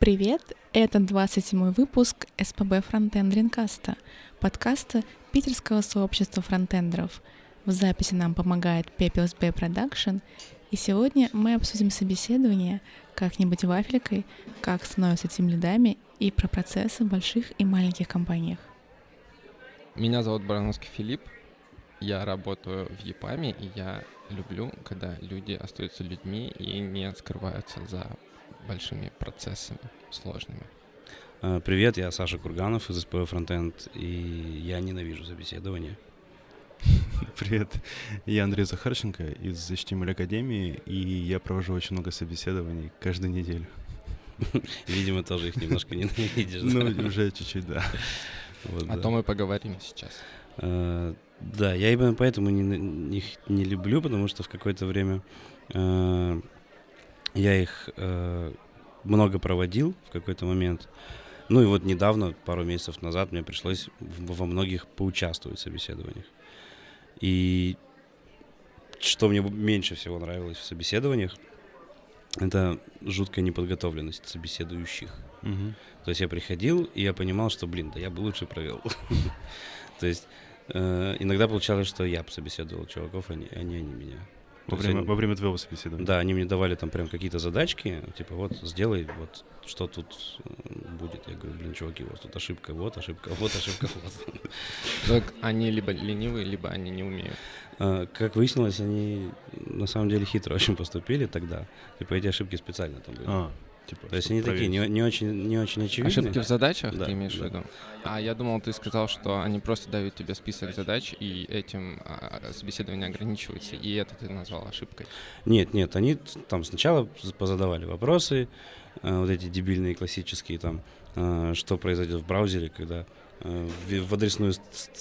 Привет! Это 27 выпуск СПБ Фронтенд Ринкаста, подкаста питерского сообщества фронтендеров. В записи нам помогает Pepels Bay Production, и сегодня мы обсудим собеседование как-нибудь вафелькой, как становятся тем лидами и про процессы в больших и маленьких компаниях. Меня зовут Барановский Филипп, я работаю в ЕПАМе, и я люблю, когда люди остаются людьми и не скрываются за большими процессами сложными. А, привет, я Саша Курганов из СПВ Фронтенд, и я ненавижу собеседование. Привет, я Андрей Захарченко из HTML Академии, и я провожу очень много собеседований каждую неделю. Видимо, тоже их немножко ненавидишь. Ну, уже чуть-чуть, да. О том мы поговорим сейчас. А, да, я именно поэтому не, их не люблю, потому что в какое-то время а, я их э, много проводил в какой-то момент. Ну и вот недавно, пару месяцев назад, мне пришлось во многих поучаствовать в собеседованиях. И что мне меньше всего нравилось в собеседованиях, это жуткая неподготовленность собеседующих. Угу. То есть я приходил, и я понимал, что, блин, да я бы лучше провел. То есть э, иногда получалось, что я бы собеседовал чуваков, а не они меня. Во время, во время твоего собеседования? Да, они мне давали там прям какие-то задачки, типа вот сделай, вот что тут э, будет. Я говорю, блин, чуваки, вас тут ошибка, вот ошибка, вот ошибка, вот. Так они либо ленивые, либо они не умеют. А, как выяснилось, они на самом деле хитро очень поступили тогда. Типа эти ошибки специально там были. А. Типа, То есть они проверить. такие не, не, очень, не очень очевидные. Ошибки в задачах да, ты имеешь да. в виду? А я думал, ты сказал, что они просто дают тебе список задач, и этим а, собеседование ограничивается, и это ты назвал ошибкой. Нет, нет, они там сначала позадавали вопросы, а, вот эти дебильные классические там, а, что произойдет в браузере, когда а, в адресную,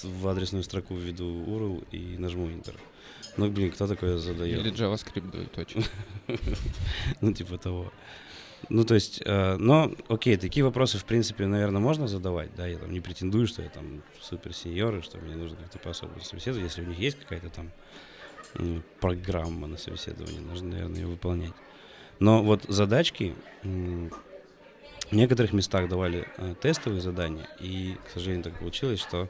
в адресную строку введу URL и нажму Enter. Ну, блин, кто такое задает? Или JavaScript дует очень. Ну, типа того. Ну, то есть, э, но, окей, такие вопросы, в принципе, наверное, можно задавать, да, я там не претендую, что я там супер сеньор, и что мне нужно как-то по-особому собеседовать, если у них есть какая-то там э, программа на собеседование, нужно, наверное, ее выполнять. Но вот задачки, в некоторых местах давали э, тестовые задания, и, к сожалению, так получилось, что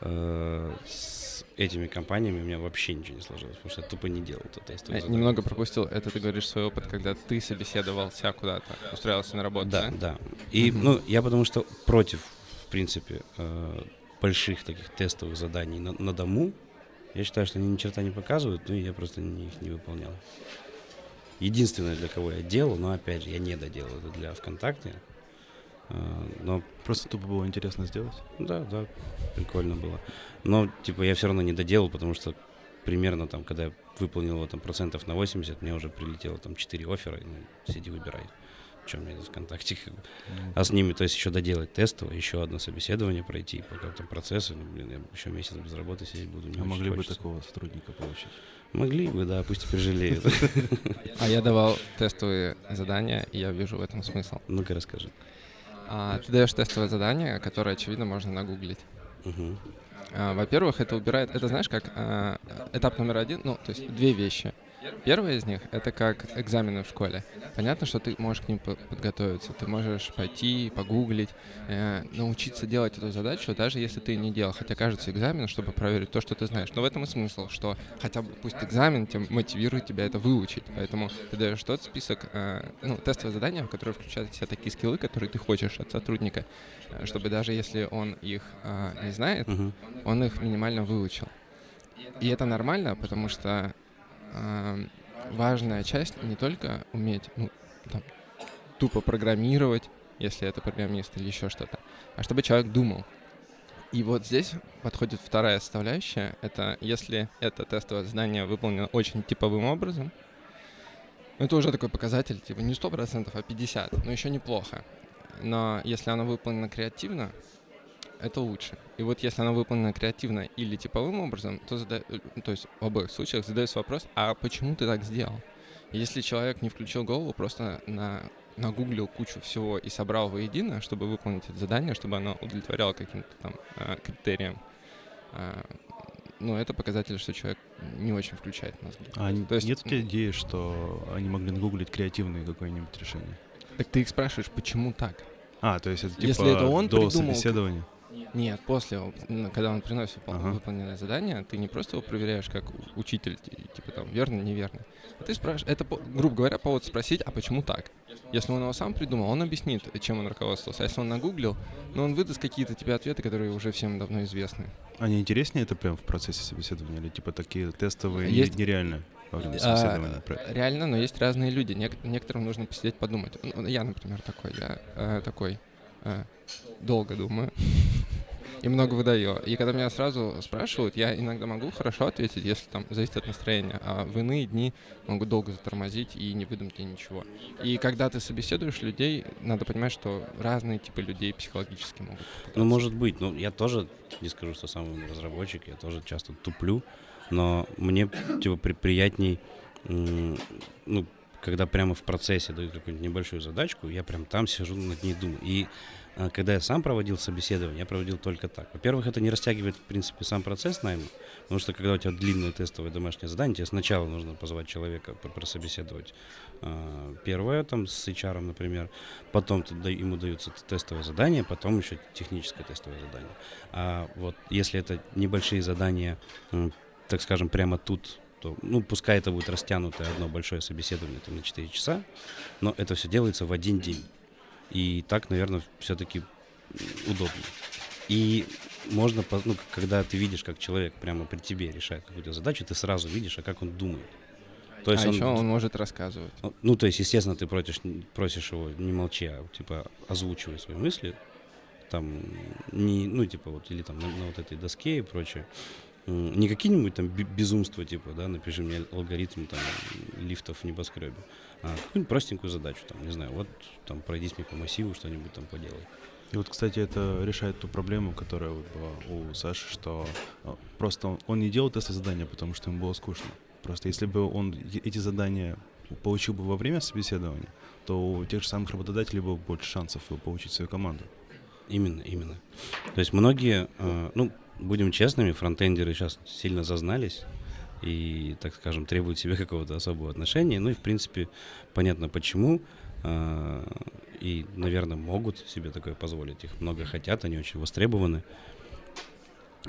э, с этими компаниями у меня вообще ничего не сложилось, потому что я тупо не делал это тестовое задание. Немного пропустил. Это ты говоришь свой опыт, когда ты собеседовался куда-то, устраивался на работу, да? Да, да. И, mm-hmm. ну, я потому что против, в принципе, э, больших таких тестовых заданий на, на дому. Я считаю, что они ни черта не показывают, ну и я просто не, их не выполнял. Единственное, для кого я делал, но опять же, я не доделал это для ВКонтакте. А, но просто тупо было интересно сделать. Да, да, прикольно было. Но, типа, я все равно не доделал, потому что примерно там, когда я выполнил его там процентов на 80, мне уже прилетело там 4 оффера, и, ну, сиди, выбирай, чем мне в ВКонтакте. Mm. А с ними, то есть еще доделать тестовое, еще одно собеседование пройти, пока там процессы, ну, блин, я еще месяц без работы сидеть буду. Не а могли хочется. бы такого сотрудника получить? Могли бы, да, пусть жалеют. А я давал тестовые задания, и я вижу в этом смысл. Ну-ка расскажи. А, ты даешь тестовое задание, которое, очевидно, можно нагуглить. Угу. А, во-первых, это убирает, это знаешь, как а, этап номер один, ну, то есть две вещи — Первое из них — это как экзамены в школе. Понятно, что ты можешь к ним подготовиться. Ты можешь пойти, погуглить, э, научиться делать эту задачу, даже если ты не делал. Хотя кажется экзамен, чтобы проверить то, что ты знаешь. Но в этом и смысл, что хотя бы пусть экзамен тем мотивирует тебя это выучить. Поэтому ты даешь тот список, э, ну, тестовое задание, в которое включают все такие скиллы, которые ты хочешь от сотрудника, э, чтобы даже если он их э, не знает, uh-huh. он их минимально выучил. И это нормально, потому что важная часть не только уметь ну, там, тупо программировать, если это программист или еще что-то, а чтобы человек думал. И вот здесь подходит вторая составляющая. Это если это тестовое задание выполнено очень типовым образом, это уже такой показатель, типа не 100%, а 50%, но еще неплохо. Но если оно выполнено креативно, это лучше. И вот если она выполнена креативно или типовым образом, то, зада... Э, то есть в обоих случаях задается вопрос, а почему ты так сделал? Если человек не включил голову, просто на нагуглил кучу всего и собрал воедино, чтобы выполнить это задание, чтобы оно удовлетворяло каким-то там э, критериям, э, ну, это показатель, что человек не очень включает мозги. А То есть, нет у тебя идеи, что они могли нагуглить креативное какое-нибудь решение? Так ты их спрашиваешь, почему так? А, то есть это типа Если это он до придумал, собеседования? Нет, после, когда он приносит Ага. выполненное задание, ты не просто его проверяешь как учитель, ти- типа там верно, неверно. А ты спрашиваешь, это, грубо говоря, повод спросить, а почему так? Если он его сам придумал, он объяснит, чем он руководствовался. А если он нагуглил, ну он выдаст какие-то тебе ответы, которые уже всем давно известны. А не интереснее это прям в процессе собеседования? Или типа такие тестовые, Есть- время А, реально, но есть разные люди. Нек- некоторым нужно посидеть, подумать. Ну, я, например, такой. Я э, такой долго думаю и много выдаю. И когда меня сразу спрашивают, я иногда могу хорошо ответить, если там зависит от настроения, а в иные дни могу долго затормозить и не тебе ничего. И когда ты собеседуешь людей, надо понимать, что разные типы людей психологически могут. Ну, попадаться. может быть. Ну, я тоже не скажу, что умный разработчик, я тоже часто туплю, но мне типа при- приятней, ну, когда прямо в процессе дают какую-нибудь небольшую задачку, я прям там сижу над ней думаю. И а, когда я сам проводил собеседование, я проводил только так. Во-первых, это не растягивает, в принципе, сам процесс найма, потому что когда у тебя длинное тестовое домашнее задание, тебе сначала нужно позвать человека прособеседовать. а, Первое, там, с HR, например, потом ему даются т- тестовые задания, потом еще техническое тестовое задание. А вот если это небольшие задания, так скажем, прямо тут, то, ну, пускай это будет растянутое одно большое собеседование там, на 4 часа, но это все делается в один день. И так, наверное, все-таки удобно. И можно, ну, когда ты видишь, как человек прямо при тебе решает какую-то задачу, ты сразу видишь, а как он думает. То есть а он, еще он может рассказывать. ну, Ну, то есть, естественно, ты просишь, просишь его не молчи, а типа озвучивай свои мысли. Там не, ну, типа, вот, или там на, на вот этой доске и прочее. Не какие-нибудь там бе- безумства, типа, да, напиши мне алгоритм там лифтов в небоскребе, а какую-нибудь простенькую задачу, там, не знаю, вот там пройдись мне по массиву, что-нибудь там поделай. И вот, кстати, это решает ту проблему, которая вот была у Саши, что а, просто он, не делал тестовые задания, потому что ему было скучно. Просто если бы он эти задания получил бы во время собеседования, то у тех же самых работодателей было бы больше шансов получить свою команду. Именно, именно. То есть многие, э, ну, будем честными, фронтендеры сейчас сильно зазнались и, так скажем, требуют себе какого-то особого отношения. Ну и, в принципе, понятно почему. э, И, наверное, могут себе такое позволить. Их много хотят, они очень востребованы.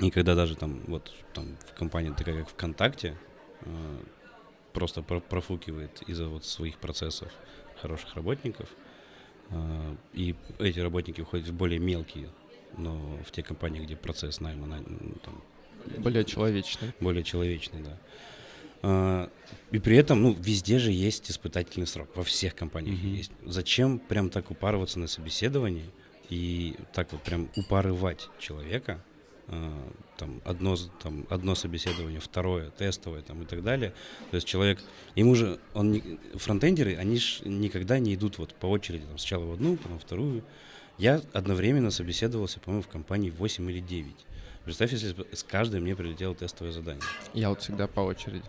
И когда даже там, вот, там в компании такая, как ВКонтакте, э, просто про- профукивает из-за вот своих процессов хороших работников, а, И эти работники уходят в более мелкие, но в те компании, где процесс найма на- м, там, Более человечный. более человечный, да. А, И при этом, ну, везде же есть испытательный срок, во всех компаниях Мгм. есть. Зачем прям так упарываться на собеседовании и так вот прям упарывать человека, а, там одно, там одно собеседование, второе, тестовое там и так далее. То есть человек, ему же, он, не- фронтендеры, они же никогда не идут вот по очереди, там сначала в одну, потом вторую. Я одновременно собеседовался, по-моему, в компании 8 или 9. Представь, если с каждой мне прилетело тестовое задание. Я вот всегда по очереди.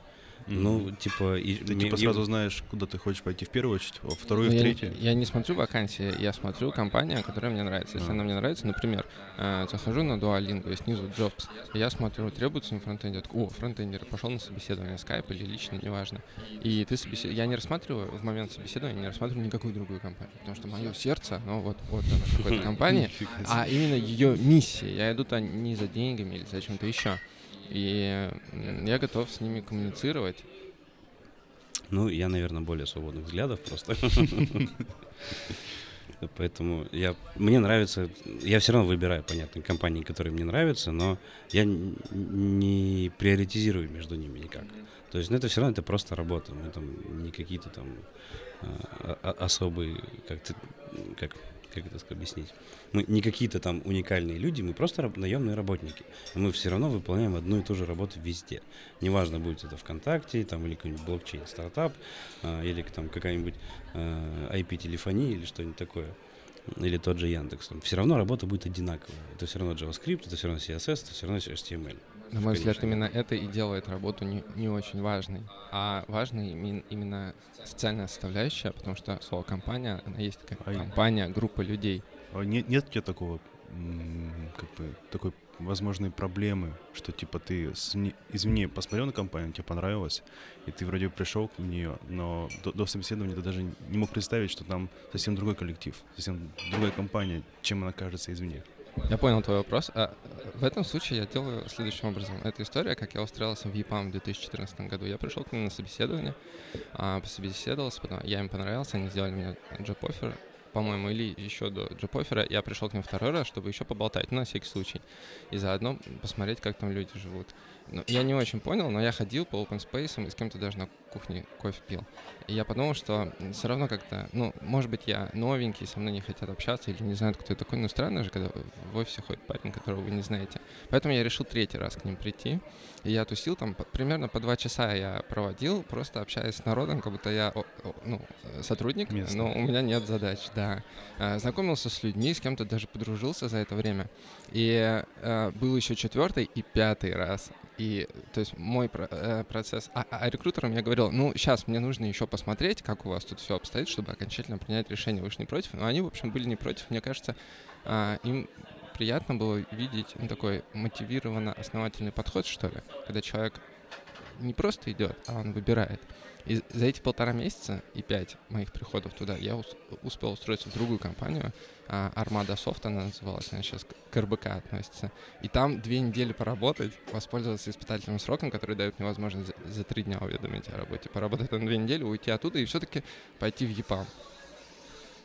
Ну, типа... И, Ты типа сразу знаешь, куда ты хочешь пойти в первую очередь, во вторую, Ну, в я, третью. я не смотрю вакансии, я смотрю компания, которая мне нравится. Если А. она мне нравится, например, э, захожу на Duolingo, и снизу Jobs, я смотрю, требуется им фронтендер. Я О, фронтендер, пошел на собеседование, скайп или лично, неважно. И ты собесед... Я не рассматриваю в момент собеседования, не рассматриваю никакую другую компанию, потому что мое сердце, ну вот, вот оно, какой-то компании, а именно ее миссия. Я иду туда не за деньгами или за чем-то еще. И я готов с ними коммуницировать. Ну, я, наверное, более свободных взглядов просто. Поэтому я, мне нравится, я все равно выбираю, понятно, компании, которые мне нравятся, но я не приоритизирую между ними никак. То есть, ну, это все равно это просто работа, мы там не какие-то там а, а- особые, как ты, как, как это объяснить, мы не какие-то там уникальные люди, мы просто раб- наемные работники. Мы все равно выполняем одну и ту же работу везде. Неважно, будет это ВКонтакте, там, или какой-нибудь блокчейн-стартап, а, или там какая-нибудь а, IP-телефония или что-нибудь такое. Или тот же Яндекс. Все равно работа будет одинаковая. Это все равно JavaScript, это все равно CSS, это все равно HTML. На мой взгляд, именно это и делает работу не, не очень важной. А важной именно социальная составляющая, потому что слово компания, она есть как А компания, группа людей. А нет, нет у тебя такого, как бы, такой возможные проблемы, что типа ты извне посмотрел на компанию, тебе понравилось, и ты вроде пришел к нее, но до, до собеседования ты даже не мог представить, что там совсем другой коллектив, совсем другая компания, чем она кажется извне. Я понял твой вопрос. А, в этом случае я делаю следующим образом. Это история, как я устроился в EPAM в 2014 году. Я пришел к ним на собеседование, а, пособеседовался, потом я им понравился, они сделали мне job offer, по-моему, или еще до job offer а. Я пришел к ним второй раз, чтобы еще поболтать, ну, на всякий случай. И заодно посмотреть, как там люди живут. Ну, я не очень понял, но я ходил по open space и с кем-то даже на кухне кофе пил. И я подумал, что все равно как-то, ну, может быть, я новенький, со мной не хотят общаться или не знают, кто я такой. Ну, странно же, когда в офисе ходит парень, которого вы не знаете. Поэтому я решил третий раз к ним прийти. И я тусил там примерно по два часа я проводил, просто общаясь с народом, как будто я, ну, сотрудник, Местный. но у меня нет задач, да. А, знакомился с людьми, с кем-то даже подружился за это время. И э, был еще четвертый и пятый раз. И, то есть, мой э, процесс... А, а рекрутерам я говорил, ну, сейчас мне нужно еще посмотреть, как у вас тут все обстоит, чтобы окончательно принять решение. Вы же не против? Но они, в общем, были не против. Мне кажется, э, им приятно было видеть ну, такой мотивированно основательный подход, что ли, когда человек не просто идет, а он выбирает. И за эти полтора месяца и пять моих приходов туда я успел устроиться в другую компанию, Армада Софт она называлась, она сейчас к РБК относится. И там две недели поработать, воспользоваться испытательным сроком, который дает мне возможность за три дня уведомить о работе. Поработать там две недели, уйти оттуда и все-таки пойти в ЕПАМ.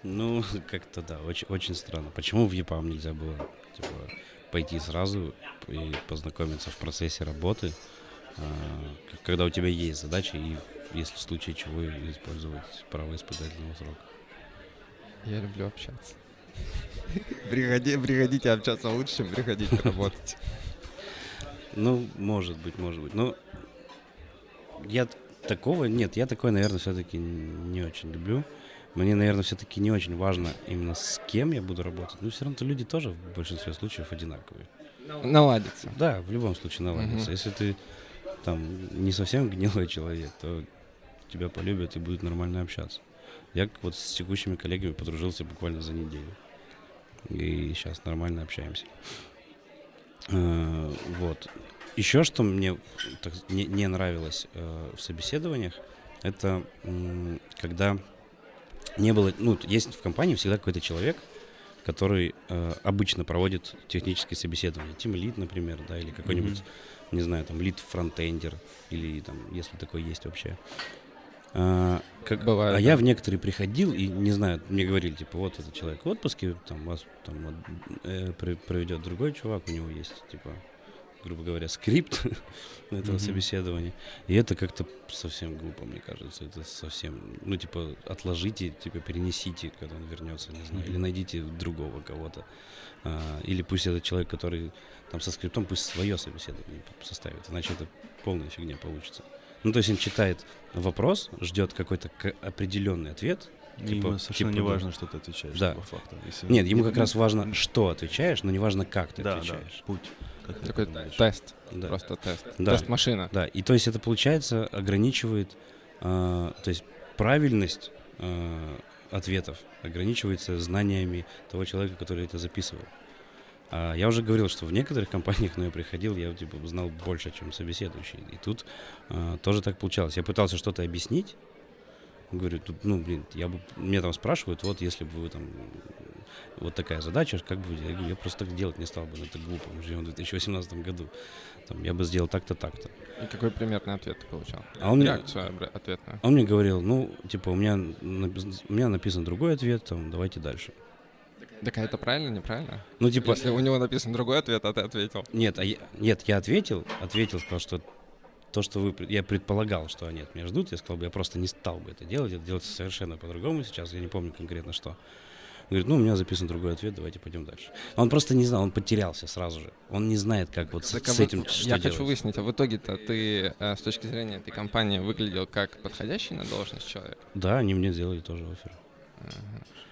Ну, как-то да, очень, очень странно. Почему в ЕПАМ нельзя было типа, пойти сразу и познакомиться в процессе работы, когда у тебя есть задача и если в случае чего использовать право испытательного срока. Я люблю общаться. Приходи, приходите общаться лучше, чем приходите работать. Ну, может быть, может быть. Но я такого, нет, я такое, наверное, все-таки не очень люблю. Мне, наверное, все-таки не очень важно именно с кем я буду работать. Но все равно люди тоже в большинстве случаев одинаковые. Наладится. Да, в любом случае наладится. Угу. Если ты там не совсем гнилой человек, то тебя полюбят и будут нормально общаться. Я вот с текущими коллегами подружился буквально за неделю. И сейчас нормально общаемся. Э, вот. Еще что мне так, не, не нравилось э, в собеседованиях, это э, когда не было, ну, есть в компании всегда какой-то человек, который э, обычно проводит технические собеседования. Тим лид, например, да, или какой-нибудь, mm-hmm. Не знаю, там, лид фронтендер, или там, если такой есть вообще. А, как, Бывает. А да. я в некоторые приходил и, не знаю, мне говорили, типа, вот этот человек в отпуске, там вас там вот, э, проведет другой чувак, у него есть, типа, грубо говоря, скрипт этого mm-hmm. собеседования. И это как-то совсем глупо, мне кажется. Это совсем, ну, типа, отложите, типа, перенесите, когда он вернется, не знаю, mm-hmm. или найдите другого кого-то. А, или пусть этот человек, который там со скриптом, пусть свое собеседование составит, иначе это полная фигня получится. Ну, то есть он читает вопрос, ждет какой-то определенный ответ, Типа, ему совершенно типа, не важно, что ты отвечаешь. Да. По факту. Если Нет, ему как раз важно, что отвечаешь, но не важно, как ты да, отвечаешь. Да, путь. Как Такой тест. Да. Просто тест. Да. Тест машина. Да. И то есть это получается ограничивает, э, то есть правильность э, ответов ограничивается знаниями того человека, который это записывал. А я уже говорил, что в некоторых компаниях, но я приходил, я типа знал больше, чем собеседующий. И тут э, тоже так получалось. Я пытался что-то объяснить. Говорю, тут, ну, блин, я бы, меня там спрашивают, вот если бы вы там, вот такая задача, как бы, я говорю, я просто так делать не стал бы, это глупо, мы живем в 2018 году, там, я бы сделал так-то, так-то. И какой примерный ответ ты получал? А он Реакцию мне, ответную? Он мне говорил, ну, типа, у меня, у меня написан другой ответ, там, давайте дальше. Так а это правильно, неправильно? Ну, типа... Если у него написан другой ответ, а ты ответил. Нет, а я, нет, я ответил, ответил, сказал, что то, что вы... Я предполагал, что они от меня ждут, я сказал бы, я просто не стал бы это делать, это делается совершенно по-другому сейчас, я не помню конкретно что. Он говорит, ну, у меня записан другой ответ, давайте пойдем дальше. Он просто не знал, он потерялся сразу же. Он не знает, как вот так, с, а с этим что Я делать. хочу выяснить, а в итоге-то ты э, с точки зрения этой компании выглядел как подходящий на должность человек? Да, они мне сделали тоже офер.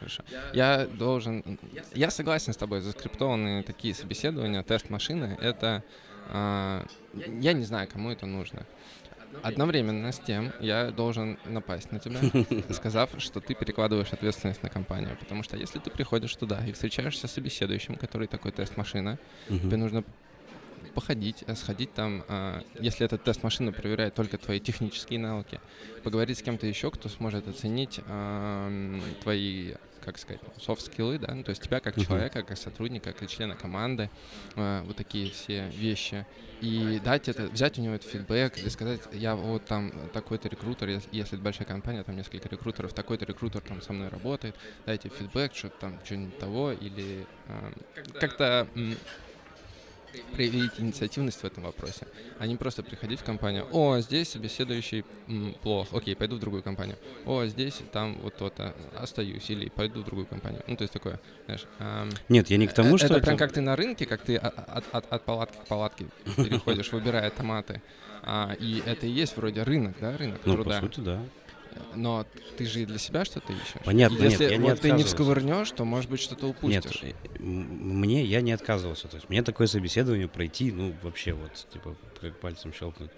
Хорошо. Я должен... Я согласен с тобой, заскриптованные такие собеседования, тест машины, это... Э, я не знаю, кому это нужно. Одновременно с тем я должен напасть на тебя, сказав, что ты перекладываешь ответственность на компанию. Потому что если ты приходишь туда и встречаешься с собеседующим, который такой тест-машина, тебе нужно походить, э, сходить там, э, если этот тест машина проверяет только твои технические навыки, поговорить с кем-то еще, кто сможет оценить э, твои как сказать, софт-скиллы, да, ну, то есть тебя как uh-huh. человека, как сотрудника, как члена команды, э, вот такие все вещи. И дать это, взять у него этот фидбэк или сказать, я вот там такой-то рекрутер, если это большая компания, там несколько рекрутеров, такой-то рекрутер там со мной работает, дайте фидбэк, что-то там, что-нибудь того, или э, как-то проявить инициативность в этом вопросе, а не просто приходить в компанию, о, здесь собеседующий м, плох, окей, пойду в другую компанию, о, здесь там вот то-то, остаюсь, или пойду в другую компанию. Ну, то есть такое, знаешь... Эм, Нет, я не к тому, э, что... Это, это прям как ты на рынке, как ты от, от, от палатки к палатке переходишь, выбирая томаты. А, и это и есть вроде рынок, да, рынок ну, труда. по сути, да. Но ты же и для себя что-то ищешь. Понятно, если нет, я не вот ты не всковырнешь, то, может быть, что-то упустишь. Нет, мне я не отказывался. То есть мне такое собеседование пройти, ну, вообще вот, типа, как пальцем щелкнуть.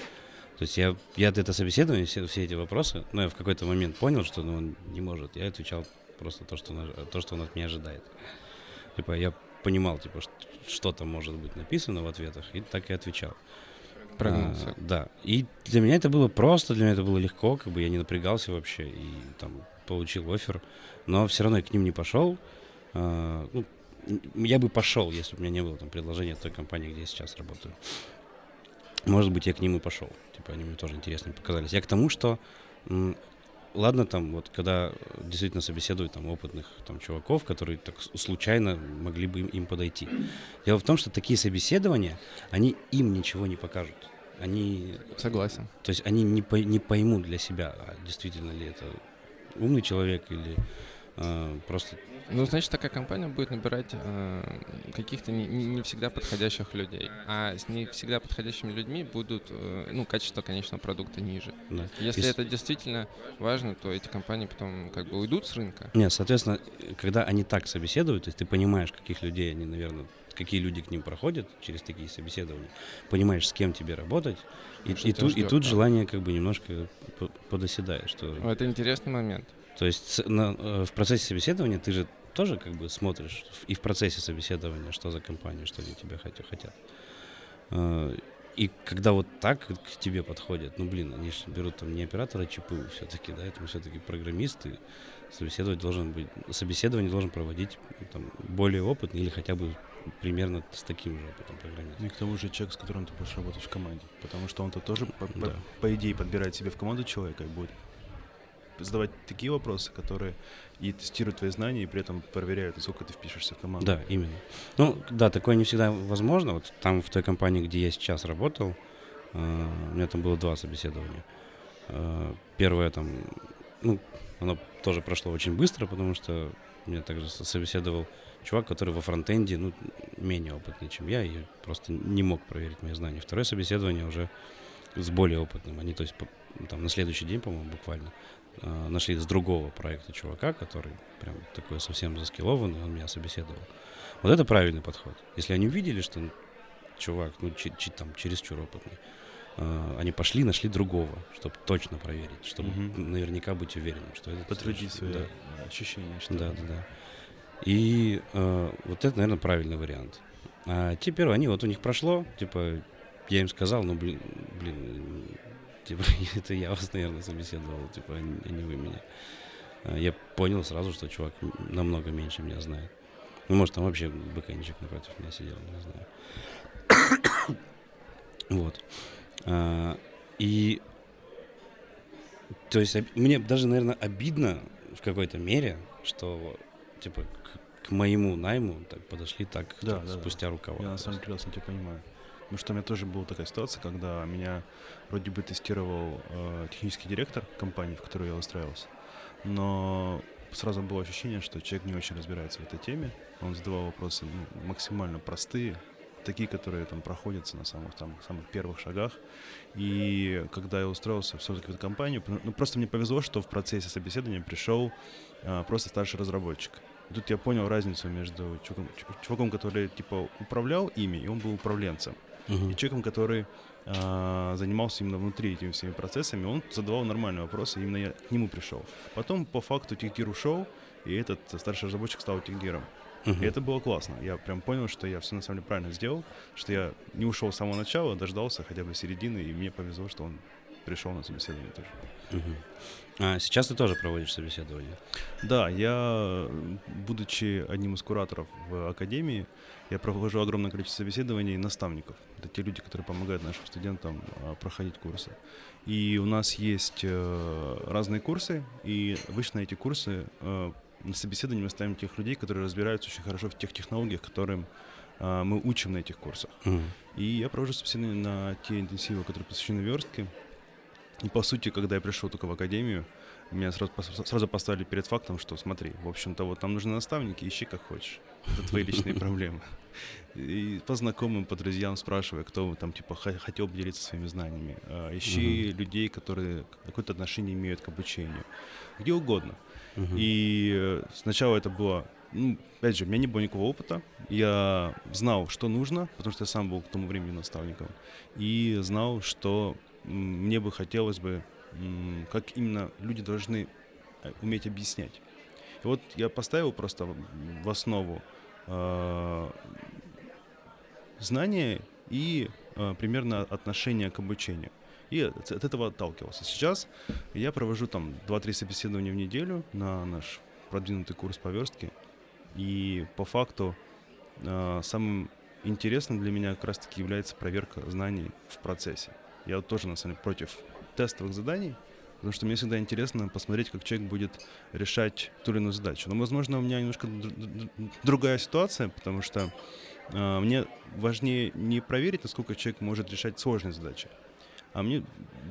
То есть я, я это собеседование, все, все эти вопросы, ну, я в какой-то момент понял, что ну, он не может. Я отвечал просто то, что, то, что он от меня ожидает. Типа, я понимал, типа, что там может быть написано в ответах, и так и отвечал. Прогнулся. А, да. И для меня это было просто, для меня это было легко, как бы я не напрягался вообще и там получил офер, но все равно я к ним не пошел. А, ну, я бы пошел, если бы у меня не было там предложения от той компании, где я сейчас работаю. Может быть, я к ним и пошел. Типа, они мне тоже интересно показались. Я к тому, что ладно, там, вот, когда действительно собеседуют там опытных там чуваков, которые так случайно могли бы им, им подойти. Дело в том, что такие собеседования, они им ничего не покажут. Они... Согласен. То есть они не, по, не поймут для себя, а действительно ли это умный человек или э, просто ну, значит, такая компания будет набирать э, каких-то не, не всегда подходящих людей. А с не всегда подходящими людьми будут, э, ну, качество конечного продукта ниже. Да. Если Если это действительно важно, то эти компании потом как бы уйдут с рынка. Нет, соответственно, когда они так собеседуют, то есть ты понимаешь, каких людей они, наверное, какие люди к ним проходят через такие собеседования, понимаешь, с кем тебе работать, и, и, ждет, и тут да. желание как бы немножко подоседает. Что... Это интересный момент. То есть на, э, в процессе собеседования ты же тоже как бы смотришь и в процессе собеседования, что за компания, что они тебя хотят. Э, и когда вот так к тебе подходят, ну блин, они же берут там не оператора ЧПУ все-таки, да, это все-таки программисты, собеседовать должен быть, собеседование должен проводить там, более опытный или хотя бы примерно с таким же опытом программиста. И к тому же человек, с которым ты будешь работать в команде, потому что он-то тоже, по, да. по, по идее, подбирает себе в команду человека и будет задавать такие вопросы, которые и тестируют твои знания, и при этом проверяют, насколько ты впишешься в команду. Да, именно. Ну, да, такое не всегда возможно. Вот там, в той компании, где я сейчас работал, э, у меня там было два собеседования. Э, первое там, ну, оно тоже прошло очень быстро, потому что меня также собеседовал чувак, который во фронтенде, ну, менее опытный, чем я, и просто не мог проверить мои знания. Второе собеседование уже с более опытным. Они, то есть, там, на следующий день, по-моему, буквально нашли с другого проекта чувака, который прям такой совсем заскилованный, он меня собеседовал. Вот это правильный подход. Если они увидели, что чувак, ну, ч- ч- там, чересчур опытный, э, они пошли, нашли другого, чтобы точно проверить, чтобы угу. наверняка быть уверенным, что это... Подтвердить свои да. ощущения. Что да, да, да. И э, вот это, наверное, правильный вариант. А теперь они, вот у них прошло, типа, я им сказал, ну, блин, блин, Типа, это я вас, наверное, собеседовал, типа, а не вы меня. А я понял сразу, что чувак намного меньше меня знает. Ну, может, там вообще бэкэндчик напротив меня сидел, не знаю. вот. А, и то есть мне даже, наверное, обидно в какой-то мере, что типа к, к моему найму так подошли так да, так, да, спустя да. рукава. Я на самом деле тебя понимаю. Потому что у меня тоже была такая ситуация, когда меня вроде бы тестировал э, технический директор компании, в которую я устраивался. Но сразу было ощущение, что человек не очень разбирается в этой теме. Он задавал вопросы ну, максимально простые, такие, которые там проходятся на самых там самых первых шагах. И когда я устроился в эту компанию, ну просто мне повезло, что в процессе собеседования пришел а, просто старший разработчик. И тут я понял разницу между чуваком, чуваком, который типа управлял ими, и он был управленцем uh-huh. и человеком, который а, занимался именно внутри этими всеми процессами, он задавал нормальные вопросы, именно я к нему пришел. Потом по факту техгир ушел, и этот старший разработчик стал техгиром. И это было классно. Я прям понял, что я все на самом деле правильно сделал, что я не ушел с самого начала, дождался хотя бы середины, и мне повезло, что он пришел на собеседование тоже. Мгм. А сейчас ты тоже проводишь собеседование? Да, я, будучи одним из кураторов в академии, я провожу огромное количество собеседований наставников. Это те люди, которые помогают нашим студентам а, проходить курсы. И у нас есть э, разные курсы, и обычно эти курсы э, на собеседование мы ставим тех людей, которые разбираются очень хорошо в тех технологиях, которым а, мы учим на этих курсах. Мгм. И я провожу собеседование на те интенсивы, которые посвящены верстке. И по сути, когда я пришел только в академию, меня сразу, сразу поставили перед фактом, что смотри, в общем-то, вот там нужны наставники, ищи как хочешь. Это твои личные проблемы. И по знакомым, по друзьям спрашивая, кто там, типа, хотел бы делиться своими знаниями. А, Ищи людей, которые какое-то отношение имеют к обучению. Где угодно. Мгм. И э, сначала это было, ну, опять же, у меня не было никакого опыта. Я знал, что нужно, потому что я сам был к тому времени наставником. И знал, что мне бы хотелось бы, как именно люди должны э, уметь объяснять. И вот я поставил просто в основу э, знания и э, примерно отношение к обучению. И от, этого отталкивался. Сейчас я провожу там 2-3 собеседования в неделю на наш продвинутый курс по. И по факту э, самым интересным для меня как раз-таки является проверка знаний в процессе. Я тоже, на самом деле, против тестовых заданий, потому что мне всегда интересно посмотреть, как человек будет решать ту или иную задачу. Но, возможно, у меня немножко др- др- другая ситуация, потому что э, мне важнее не проверить, насколько человек может решать сложные задачи, а мне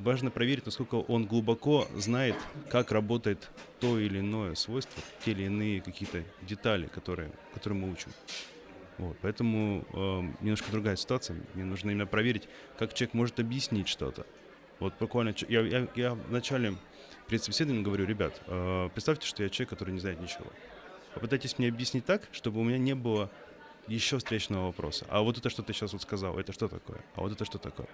важно проверить, насколько он глубоко знает, как работает то или иное свойство, те или иные какие-то детали, которые, которые мы учим. Вот, поэтому э, немножко другая ситуация. Мне нужно именно проверить, как человек может объяснить что-то. Вот буквально я, я, я в начале перед собеседованием говорю, ребят, э, представьте, что я человек, который не знает ничего. Попытайтесь мне объяснить так, чтобы у меня не было еще встречного вопроса. А вот это, что ты сейчас вот сказал, это что такое? А вот это что такое?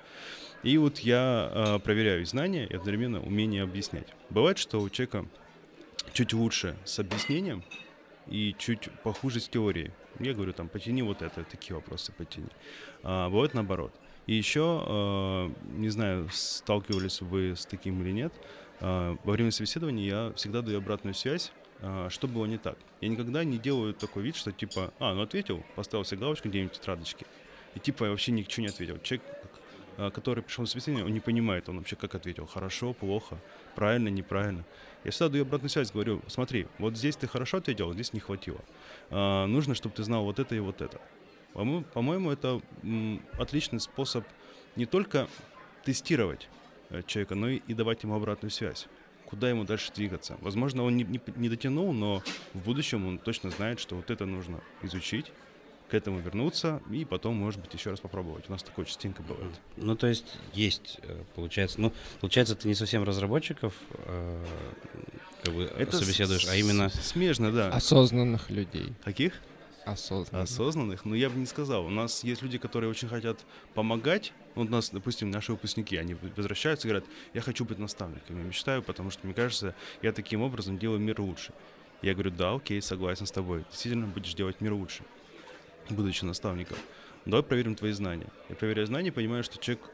И вот я э, проверяю знания и одновременно умение объяснять. Бывает, что у человека чуть лучше с объяснением и чуть похуже с теорией. Я говорю, там, потяни вот это, такие вопросы потяни. А, бывает наоборот. И еще, э, не знаю, сталкивались вы с таким или нет, э, во время собеседования я всегда даю обратную связь, э, что было не так. Я никогда не делаю такой вид, что типа, а, ну ответил, поставил себе галочку где-нибудь в тетрадочке, и типа я вообще ничего не ответил. Человек, который пришел на собеседование, он не понимает, он вообще как ответил, хорошо, плохо, правильно, неправильно. Я всегда даю обратную связь, говорю, смотри, вот здесь ты хорошо ответил, вот здесь не хватило. А, нужно, чтобы ты знал вот это и вот это. По-мо- По-моему, это отличный способ не только тестировать э, человека, но и, давать ему обратную связь. Куда ему дальше двигаться? Возможно, он не, не, не дотянул, но в будущем он точно знает, что вот это нужно изучить, к этому вернуться и потом, может быть, еще раз попробовать. У нас такое частенько бывает. Ну, то есть есть, э, получается, ну, получается, ты не совсем разработчиков э, как бы собеседуешь, а именно... смежно, да. Осознанных людей. Каких? Осознанных. Осознанных? Ну, я бы не сказал. У нас есть люди, которые очень хотят помогать. Вот у нас, допустим, наши выпускники, они возвращаются и говорят, я хочу быть наставником, я мечтаю, потому что, мне кажется, я таким образом делаю мир лучше. Я говорю, да, окей, согласен с тобой. Действительно будешь делать мир лучше, будучи наставником. Давай проверим твои знания. Я проверяю знания, понимаю, что человек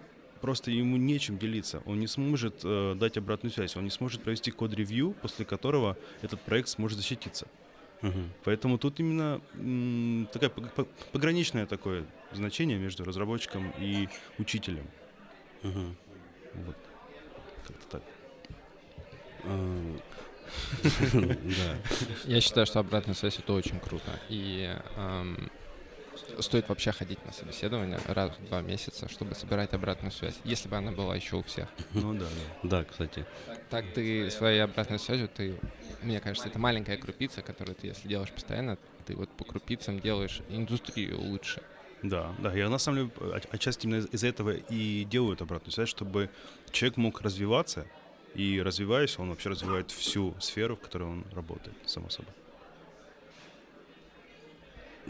просто ему нечем делиться. Он не сможет э, дать обратную связь, он не сможет провести код-ревью, после которого этот проект сможет защититься. Мгм. Поэтому тут именно м, такая пог- пог- пограничное такое значение между разработчиком и учителем. Мгм. Вот. Как-то так. Да. Я считаю, что обратная связь это очень круто. И эм, стоит вообще ходить на собеседование раз в два месяца, чтобы собирать обратную связь, если бы она была еще у всех. Ну да, да. Да, кстати. Так ты своей обратной связью, ты, мне кажется, это маленькая крупица, которую ты, если делаешь постоянно, ты вот по крупицам делаешь индустрию лучше. Да, да. Я на самом деле от- отчасти именно из- из-за этого и делаю эту обратную связь, чтобы человек мог развиваться, и развиваясь, он вообще развивает всю сферу, в которой он работает, само собой.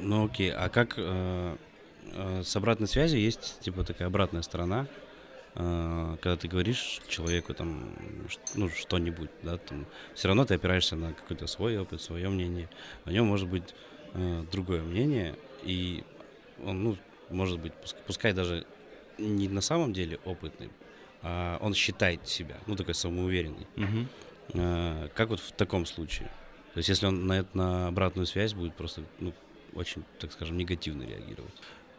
Ну окей, а как э, э, с обратной связью есть типа такая обратная сторона, э, когда ты говоришь человеку там ну что-нибудь, да, там все равно ты опираешься на какой-то свой опыт, свое мнение. У него может быть э, другое мнение, и он, ну, может быть, пускай, пускай даже не на самом деле опытный, а он считает себя, ну, такой самоуверенный. Мгм. Э, как вот в таком случае? То есть если он на, на обратную связь будет просто, ну, очень, так скажем, негативно реагировать.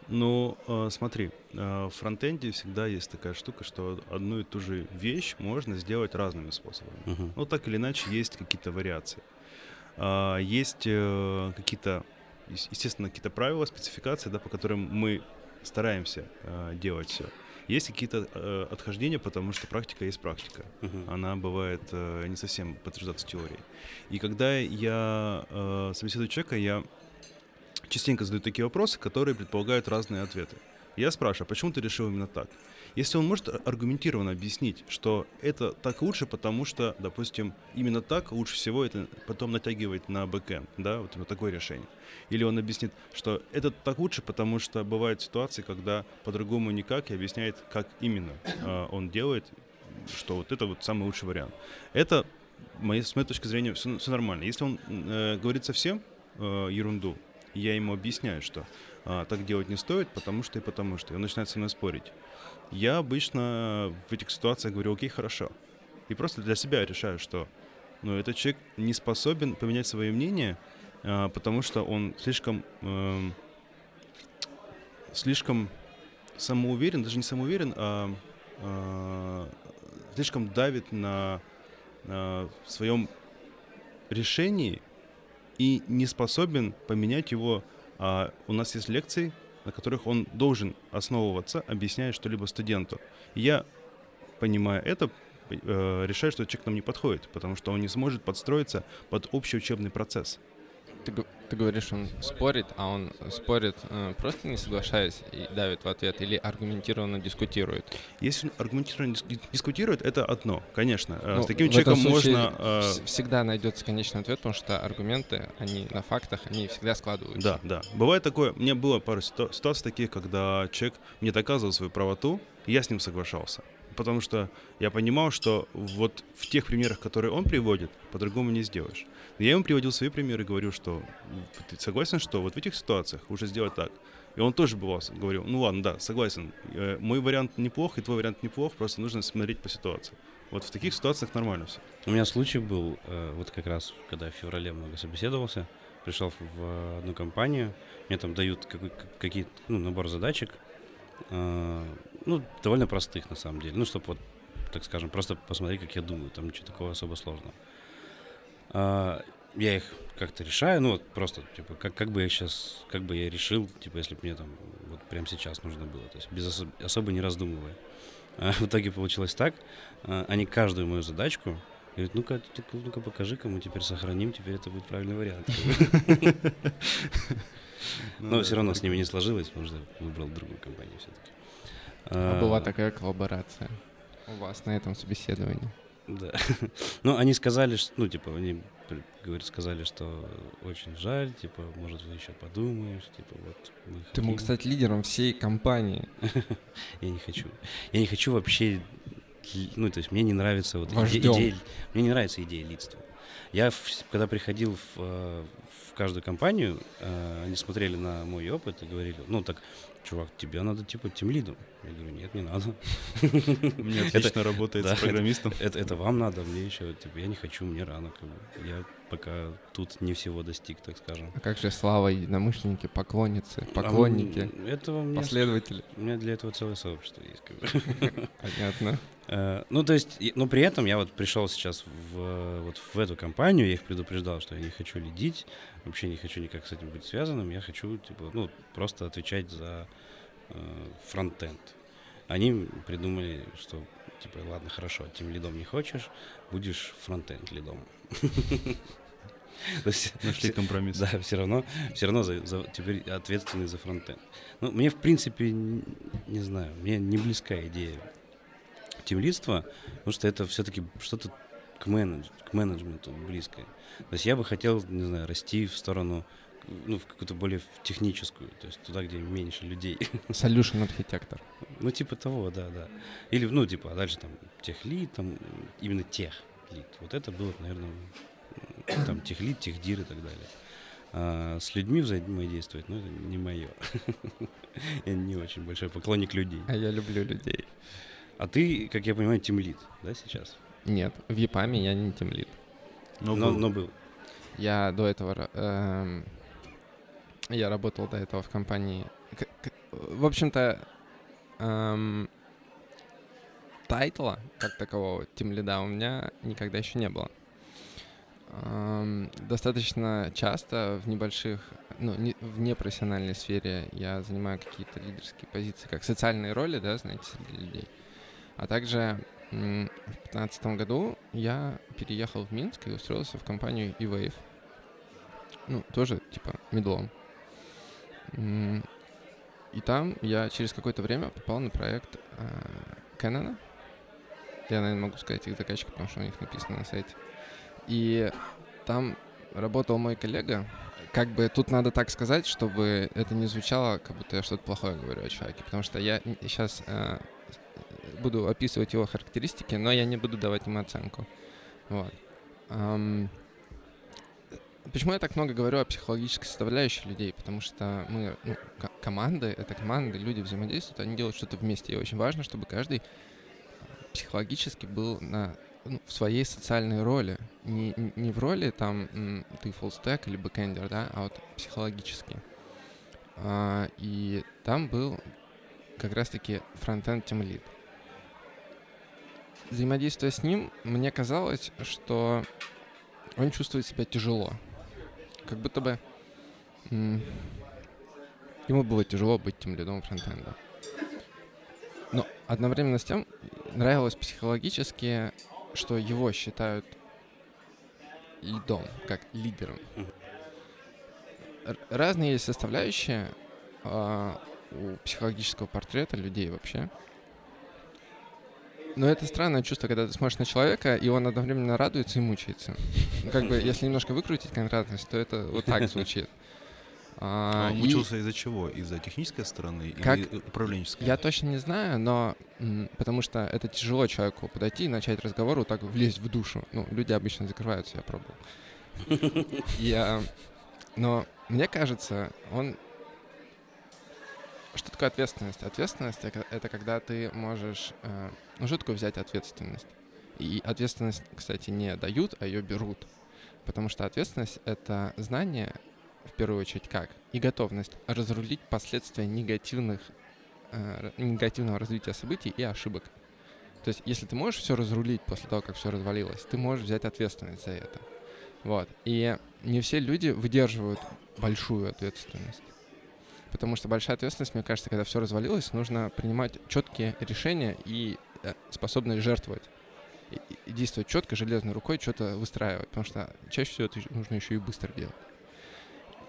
Ну, э, смотри, э, в фронтенде всегда есть такая штука, что одну и ту же вещь можно сделать разными способами. Мгм. Ну, так или иначе, есть какие-то вариации. А, Есть э, какие-то, ес- естественно, какие-то правила, спецификации, да, по которым мы стараемся э, делать все. Есть какие-то э, отхождения, потому что практика есть практика. Мгм. Она бывает э, не совсем подтверждаться теорией. И когда я э, собеседую человека, я частенько задаю такие вопросы, которые предполагают разные ответы. Я спрашиваю, а почему ты решил именно так? Если он может ар- аргументированно объяснить, что это так лучше, потому что, допустим, именно так лучше всего это потом натягивать на бэкэнд, да, вот именно такое решение. Или он объяснит, что это так лучше, потому что бывают ситуации, когда по-другому никак, и объясняет, как именно э, он делает, что вот это вот самый лучший вариант. Это, с моей точки зрения, все, нормально. Если он э, говорит совсем э, ерунду, я ему объясняю, что а, так делать не стоит, потому что и потому что. И он начинает со мной спорить. Я обычно в этих ситуациях говорю, окей, хорошо. И просто для себя решаю, что ну, этот человек не способен поменять свое мнение, а, потому что он слишком, эм, слишком самоуверен, даже не самоуверен, а, а, слишком давит на, на своем решении и не способен поменять его. А у нас есть лекции, на которых он должен основываться, объясняя что-либо студенту. Я, понимая это, э, решаю, что человек нам не подходит, потому что он не сможет подстроиться под общий учебный процесс. Ты, ты говоришь, он спорит, а он спорит э, просто не соглашаясь и давит в ответ, или аргументированно дискутирует. Если он аргументированно дис- дискутирует, это одно, конечно. Э, Ну, С таким человеком можно... э, вс- Всегда найдется конечный ответ, потому что аргументы, они на фактах, они всегда складываются. Да, да. Бывает такое, меня было пару ситу- ситуаций таких, когда человек мне доказывал свою правоту, я с ним соглашался. Потому что я понимал, что вот в тех примерах, которые он приводит, по-другому не сделаешь. Но я ему приводил свои примеры говорю, что ты согласен, что вот в этих ситуациях лучше сделать так. И он тоже бывал, говорил, ну ладно, да, согласен, э, мой вариант неплох, и твой вариант неплох, просто нужно смотреть по ситуации. Вот в таких ситуациях нормально все. У меня случай был, э, вот как раз, когда в феврале много собеседовался, пришел в- одну компанию, мне там дают какие-то, ну, набор задачек, э, ну, довольно простых на самом деле, ну, чтобы вот, так скажем, просто посмотреть, как я думаю, там ничего такого особо сложного. А, Я их как-то решаю, ну, вот просто, типа, как, как бы я сейчас, как бы я решил, типа, если бы мне там вот прямо сейчас нужно было, то есть без осо- особо не раздумывая. А в итоге получилось так, а, они каждую мою задачку говорят, ну-ка, ну-ка покажи-ка, мы теперь сохраним, теперь это будет правильный вариант. Ну Но все равно с ними не сложилось, потому что выбрал другую компанию все-таки. А была такая коллаборация у вас на этом собеседовании. Да. Ну, они сказали, что, ну, типа, они, говорят, сказали, что очень жаль, типа, может, вы еще подумаешь, типа, вот. мы Ты мог хотим». стать лидером всей компании. Я не хочу. Я не хочу вообще, ну, то есть мне не нравится вот иде- идея, мне не нравится идея лидства. Я, когда приходил в, э, в каждую компанию, э, они смотрели на мой опыт и говорили, ну, так, чувак, тебе надо, типа, тем лидом. Я говорю, нет, не надо. Мне отлично работает с программистом. Это, это вам надо, мне еще, типа, я не хочу, мне рано, как бы. Я пока тут не всего достиг, так скажем. А как же слава единомышленники, поклонницы, поклонники, м, этого мне, последователи? у меня для этого целое сообщество есть, как бы. Понятно. Э, Ну, то есть, но при этом я вот пришел сейчас в, вот в эту компанию, я их предупреждал, что я не хочу лидить, вообще не хочу никак с этим быть связанным, я хочу, типа, ну, просто отвечать за фронтенд. Они придумали, что, типа, ладно, хорошо, тем лидом не хочешь, будешь фронтенд лидом. Нашли компромисс. да, все равно, все равно за, за- теперь ответственный за фронтенд. Ну, мне, в принципе, не знаю, мне не близка идея тимлидства, потому что это все-таки что-то к, менедж, к менеджменту близкое. То есть я бы хотел, не знаю, расти в сторону, ну, в какую-то более техническую, то есть туда, где меньше людей. Solution архитектор. Ну, типа того, да, да. Или, ну, типа, а дальше там техлит, там, именно техлит. Вот это было, наверное, там техлит, техдир и так далее. А с людьми взаимодействовать, ну, это не мое. Я не очень большой поклонник людей. А я люблю людей. А ты, как я понимаю, тимлит, да, сейчас? Нет, в ЕПАМе я не тимлит. Но, Но, был. но был. Я до этого... эм, я работал до этого в компании... В общем-то, эм, тайтла, как такового, тимлида, у меня никогда еще не было. Эм, достаточно часто в небольших, ну, не, в непрофессиональной сфере я занимаю какие-то лидерские позиции, как социальные роли, да, знаете, среди людей. А также в 2015 году я переехал в Минск и устроился в компанию eWave. Ну, тоже типа медлом. И там я через какое-то время попал на проект э, Canon. Я, наверное, могу сказать их заказчика, потому что у них написано на сайте. И там работал мой коллега. Как бы тут надо так сказать, чтобы это не звучало, как будто я что-то плохое говорю о человеке. Потому что я сейчас буду описывать его характеристики, но я не буду давать ему оценку. Вот. Ам, Почему я так много говорю о психологической составляющей людей? Потому что мы, ну, ко- команды, это команды, люди взаимодействуют, они делают что-то вместе. И очень важно, чтобы каждый э, психологически был на, ну, в своей социальной роли. Не, не- в роли там ты fullstack или бэкендер, да, а вот психологически. А, и там был как раз-таки фронтенд тем лид. Взаимодействуя с ним, мне казалось, что он чувствует себя тяжело. Как будто бы ему было тяжело быть тем лидом фронтенда. Но одновременно с тем нравилось психологически, что его считают лидом, как лидером. Р- разные есть составляющие а, у психологического портрета людей вообще. Но это странное чувство, когда ты смотришь на человека, и он одновременно радуется и мучается. Ну, как бы, если немножко выкрутить конкретность, то это вот так звучит. А, А он и учился из-за чего? Из-за технической стороны Как- или управленческой? Я точно не знаю, но потому что это тяжело человеку подойти и начать разговор, вот так влезть в душу. Ну, люди обычно закрываются, я пробовал. Я... Но мне кажется, он... Что такое ответственность? Ответственность — это когда ты можешь... э, Ну, взять ответственность? И ответственность, кстати, не дают, а ее берут. Потому что ответственность — это знание, в первую очередь, как? И готовность разрулить последствия негативных, э, негативного развития событий и ошибок. То есть, если ты можешь все разрулить после того, как все развалилось, ты можешь взять ответственность за это. Вот. И не все люди выдерживают большую ответственность. Потому что большая ответственность, мне кажется, когда все развалилось, нужно принимать четкие решения и э, способность жертвовать. И, и- действовать четко, железной рукой, что-то выстраивать. Потому что чаще всего это нужно еще и быстро делать.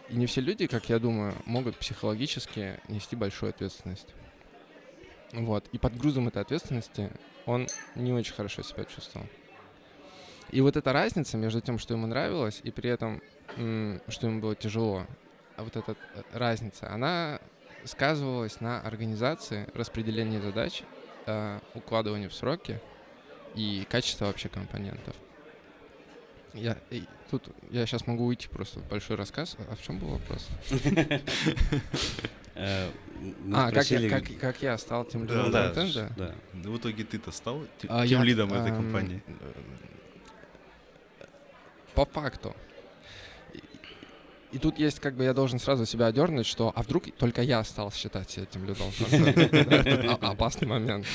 И не все люди, как я думаю, могут психологически нести большую ответственность. Вот. И под грузом этой ответственности он не очень хорошо себя чувствовал. И вот эта разница между тем, что ему нравилось, и при этом, что ему было тяжело, вот эта э, разница, она сказывалась на организации, распределении задач, э, укладывании в сроки и качество вообще компонентов. Я, и тут я сейчас могу уйти просто в большой рассказ. А в чем был вопрос? Э, а, как я, спросили- как, как я стал тем Да, лидом да, да. Ну, В итоге ты-то стал те- А, тем я, лидом этой эм, компании. По факту. И, тут есть, как бы, я должен сразу себя одернуть, что, а вдруг только я стал считать этим? Это о- опасный момент.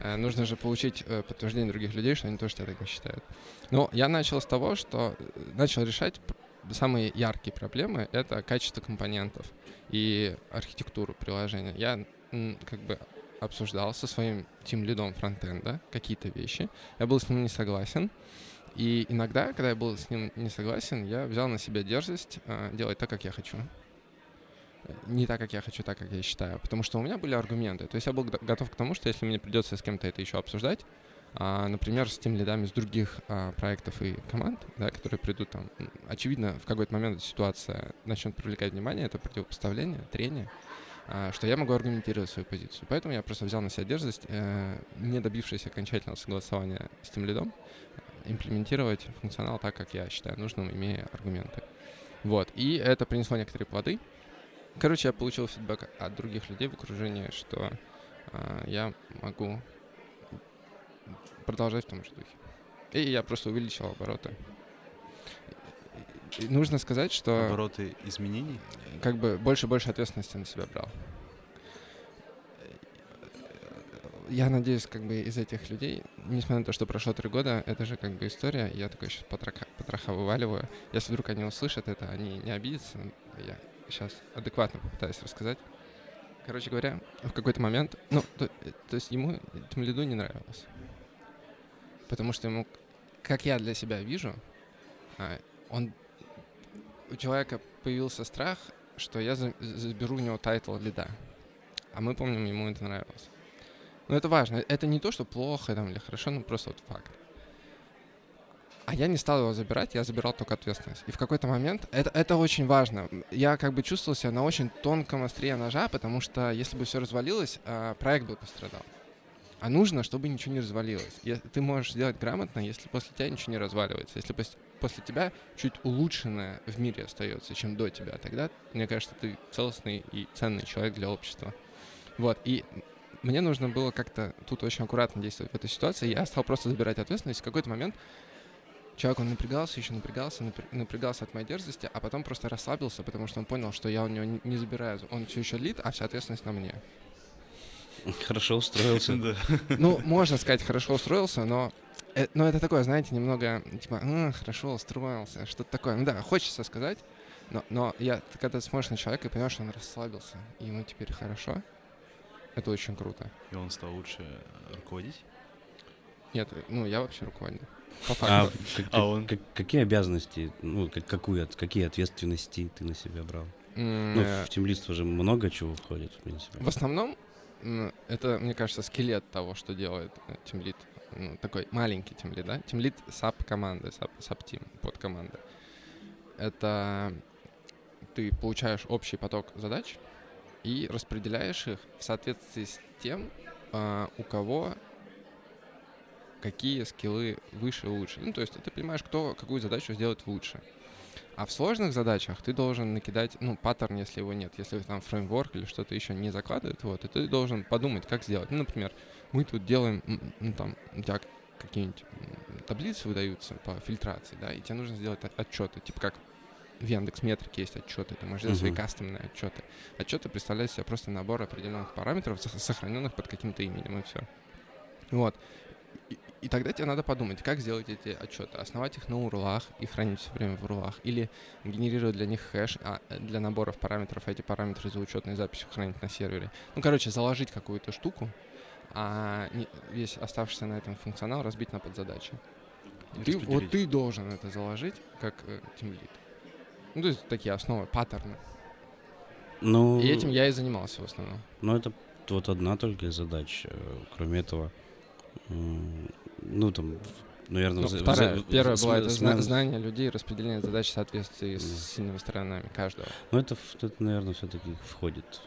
Э, Нужно же получить э, подтверждение других людей, что они тоже тебя так не считают. Но я начал с того, что э, начал решать самые яркие проблемы — это качество компонентов и архитектуру приложения. Я как бы обсуждал со своим тим-лидом фронтенда какие-то вещи. Я был с ним не согласен. И иногда, когда я был с ним не согласен, я взял на себя дерзость э, делать так, как я хочу. Не так, как я хочу, так, как я считаю. Потому что у меня были аргументы. То есть я был готов к тому, что если мне придется с кем-то это еще обсуждать, а, например, с тем лидами с других а, проектов и команд, да, которые придут там, очевидно, в какой-то момент ситуация начнет привлекать внимание, это противопоставление, трение, а, что я могу аргументировать свою позицию. Поэтому я просто взял на себя дерзость, э, не добившись окончательного согласования с тем лидом, имплементировать функционал так, как я считаю нужным, имея аргументы. Вот, и это принесло некоторые плоды. Короче, я получил фидбэк от других людей в окружении, что э, я могу продолжать в том же духе. И я просто увеличил обороты. И нужно сказать, что... Обороты изменений? Как бы больше и больше ответственности на себя брал. Я надеюсь, как бы из этих людей, несмотря на то, что прошло три года, это же как бы история, я такой сейчас потроха, потроха вываливаю. Если вдруг они услышат это, они не обидятся, я сейчас адекватно попытаюсь рассказать. Короче говоря, в какой-то момент, ну, то, то есть ему Тимлиду не нравилось. Потому что ему, как я для себя вижу, а, он у человека появился страх, что я заберу у него title лида. А мы помним, ему это нравилось. Но это важно. Это не то, что плохо там, или хорошо, но просто вот факт. А я не стал его забирать, я забирал только ответственность. И в какой-то момент, это, это очень важно, я как бы чувствовал себя на очень тонком острие ножа, потому что если бы все развалилось, а, проект бы пострадал. А нужно, чтобы ничего не развалилось. Ты можешь сделать грамотно, если после тебя ничего не разваливается. Если после тебя чуть улучшенное в мире остается, чем до тебя, тогда, мне кажется, ты целостный и ценный человек для общества. Вот, и мне нужно было как-то тут очень аккуратно действовать в этой ситуации. Я стал просто забирать ответственность. В какой-то момент человек, он напрягался, еще напрягался, напрягался от моей дерзости, а потом просто расслабился, потому что он понял, что я у него не, не забираю. Он все еще лид, а вся ответственность на мне. Хорошо устроился. Да. Ну, можно сказать, хорошо устроился, но, э, но это такое, знаете, немного, типа, а, хорошо устроился, что-то такое. Ну да, хочется сказать, но, но я, ты когда смотришь на человека и понимаешь, что он расслабился, и ему теперь хорошо, это очень круто. И он стал лучше руководить? Нет, ну я вообще руководитель. По факту. А, как, а он... как, какие обязанности, ну, как, какую, какие ответственности ты на себя брал? Mm, ну, в темлиство же много чего входит, в принципе. В основном это, мне кажется, скелет того, что делает тимлит. Ну, такой маленький тимлит, да? Тимлит саб команды, саб тим под команды. Это ты получаешь общий поток задач и распределяешь их в соответствии с тем, uh, у кого какие скиллы выше и лучше. Ну, то есть ты понимаешь, кто какую задачу сделает лучше. А в сложных задачах ты должен накидать, ну, паттерн, если его нет. Если там фреймворк или что-то еще не закладывает, вот, и ты должен подумать, как сделать. Ну, например, мы тут делаем, ну, там, у тебя какие-нибудь таблицы выдаются по фильтрации, да, и тебе нужно сделать отчеты, типа как в Яндекс Метрике есть отчеты, ты можешь сделать uh-huh. свои кастомные отчеты. Отчеты представляют себе просто набор определенных параметров, сохраненных под каким-то именем, и все. Вот. И тогда тебе надо подумать, как сделать эти отчеты. Основать их на урлах и хранить все время в урлах. Или генерировать для них хэш а, для наборов параметров, а эти параметры за учетной записью хранить на сервере. Ну, короче, заложить какую-то штуку, а не, весь оставшийся на этом функционал разбить на подзадачи. Ты, вот ты должен это заложить как э, тимлит. Ну, то есть такие основы, паттерны. Ну, и этим я и занимался в основном. Ну, это вот одна только из задач. Э, кроме этого, ну, там, наверное... Ну, вторая, в, первая в, была это зна- знание людей, распределение задач в соответствии с сильными сторонами каждого. Ну, это, это наверное, все-таки входит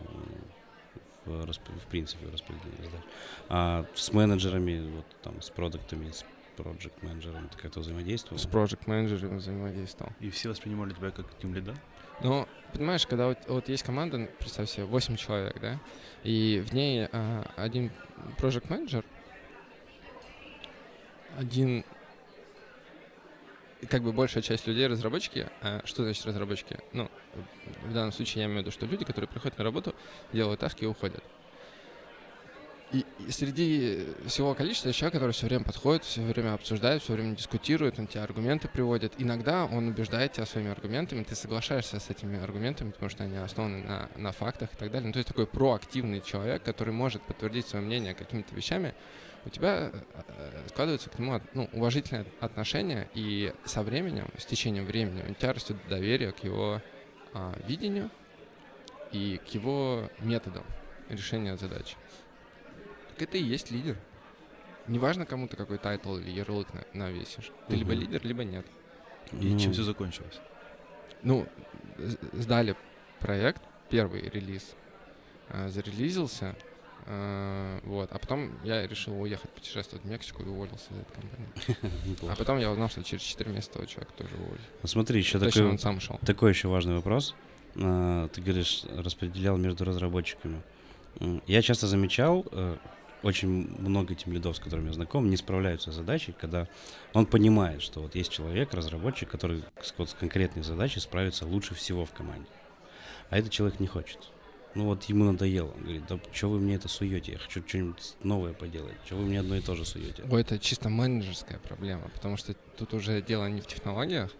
в, в, в принципе в распределение задач. А с менеджерами, вот там, с продуктами, с project менеджером ты как-то взаимодействовал? С project менеджером взаимодействовал. И все воспринимали тебя как тим лида? Ну, понимаешь, когда вот, вот есть команда, представь себе, 8 человек, да, и в ней а, один project менеджер один как бы большая часть людей разработчики. А что значит разработчики? Ну, в данном случае я имею в виду, что люди, которые приходят на работу, делают таски и уходят. И, и среди всего количества человек, который все время подходит, все время обсуждает, все время дискутирует, он тебе аргументы приводит. Иногда он убеждает тебя своими аргументами, ты соглашаешься с этими аргументами, потому что они основаны на, на фактах и так далее. Ну, то есть такой проактивный человек, который может подтвердить свое мнение какими-то вещами, у тебя э, э, складывается к нему ну, уважительное отношение, и со временем, с течением времени, у тебя растет доверие к его а, видению и к его методам решения задач. Так это и есть лидер. Неважно, кому ты какой title или ярлык на, навесишь. Ты угу. либо лидер, либо нет. И ну, чем все закончилось? Ну, сдали проект, первый релиз, э, зарелизился, э, вот. А потом я решил уехать путешествовать в Мексику и уволился из этой компании. А потом я узнал, что через 4 месяца того человека тоже уволили. Ну, смотри, еще Точно, такой, он сам ушел. такой еще важный вопрос. А, Ты говоришь, распределял между разработчиками. Я часто замечал, э, очень много тем лидов, с которыми я знаком, не справляются с задачей, когда он понимает, что вот есть человек, разработчик, который с, вот с конкретной задачей справится лучше всего в команде. А этот человек не хочет. Ну вот ему надоело. Он говорит, да что вы мне это суете? Я хочу что-нибудь новое поделать. Что вы мне одно и то же суете? Ой, это чисто менеджерская проблема, потому что тут уже дело не в технологиях,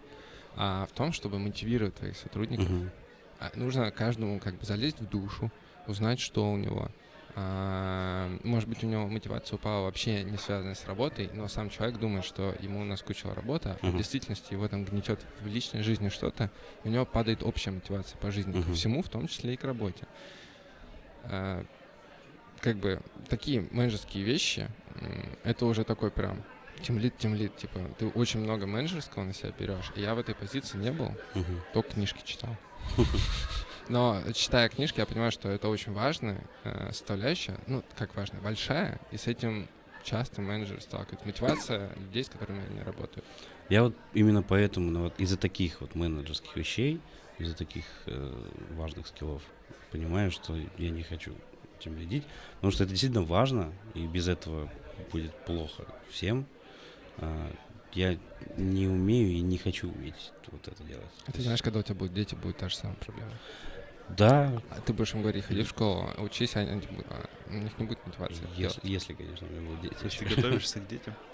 а в том, чтобы мотивировать твоих сотрудников. А Нужно каждому как бы залезть в душу, узнать, что у него. А, Может быть, у него мотивация упала вообще не связанная с работой, но сам человек думает, что ему наскучила работа, а в действительности его там гнетет в личной жизни что-то, и у него падает общая мотивация по жизни, ко Мгм. всему, в том числе и к работе. А, Как бы такие менеджерские вещи, это уже такой прям тимлит, тимлит, типа, ты очень много менеджерского на себя берешь, и я в этой позиции не был, Мгм. только книжки читал. Но читая книжки, я понимаю, что это очень важная э, составляющая, ну, как важная, большая, и с этим часто менеджеры сталкиваются. Мотивация людей, с которыми они работают. Я вот именно поэтому, ну, вот из-за таких вот менеджерских вещей, из-за таких э, важных скиллов, понимаю, что я не хочу этим лидить, потому что это действительно важно, и без этого будет плохо всем. А, я не умею и не хочу уметь вот это делать. А ты знаешь, когда у тебя будут дети, будет та же самая проблема. Да, А ты будешь им говорить, ходи в школу, учись, а у них не будет мотивации. если, если, конечно, у меня будут дети. Ты готовишься к детям?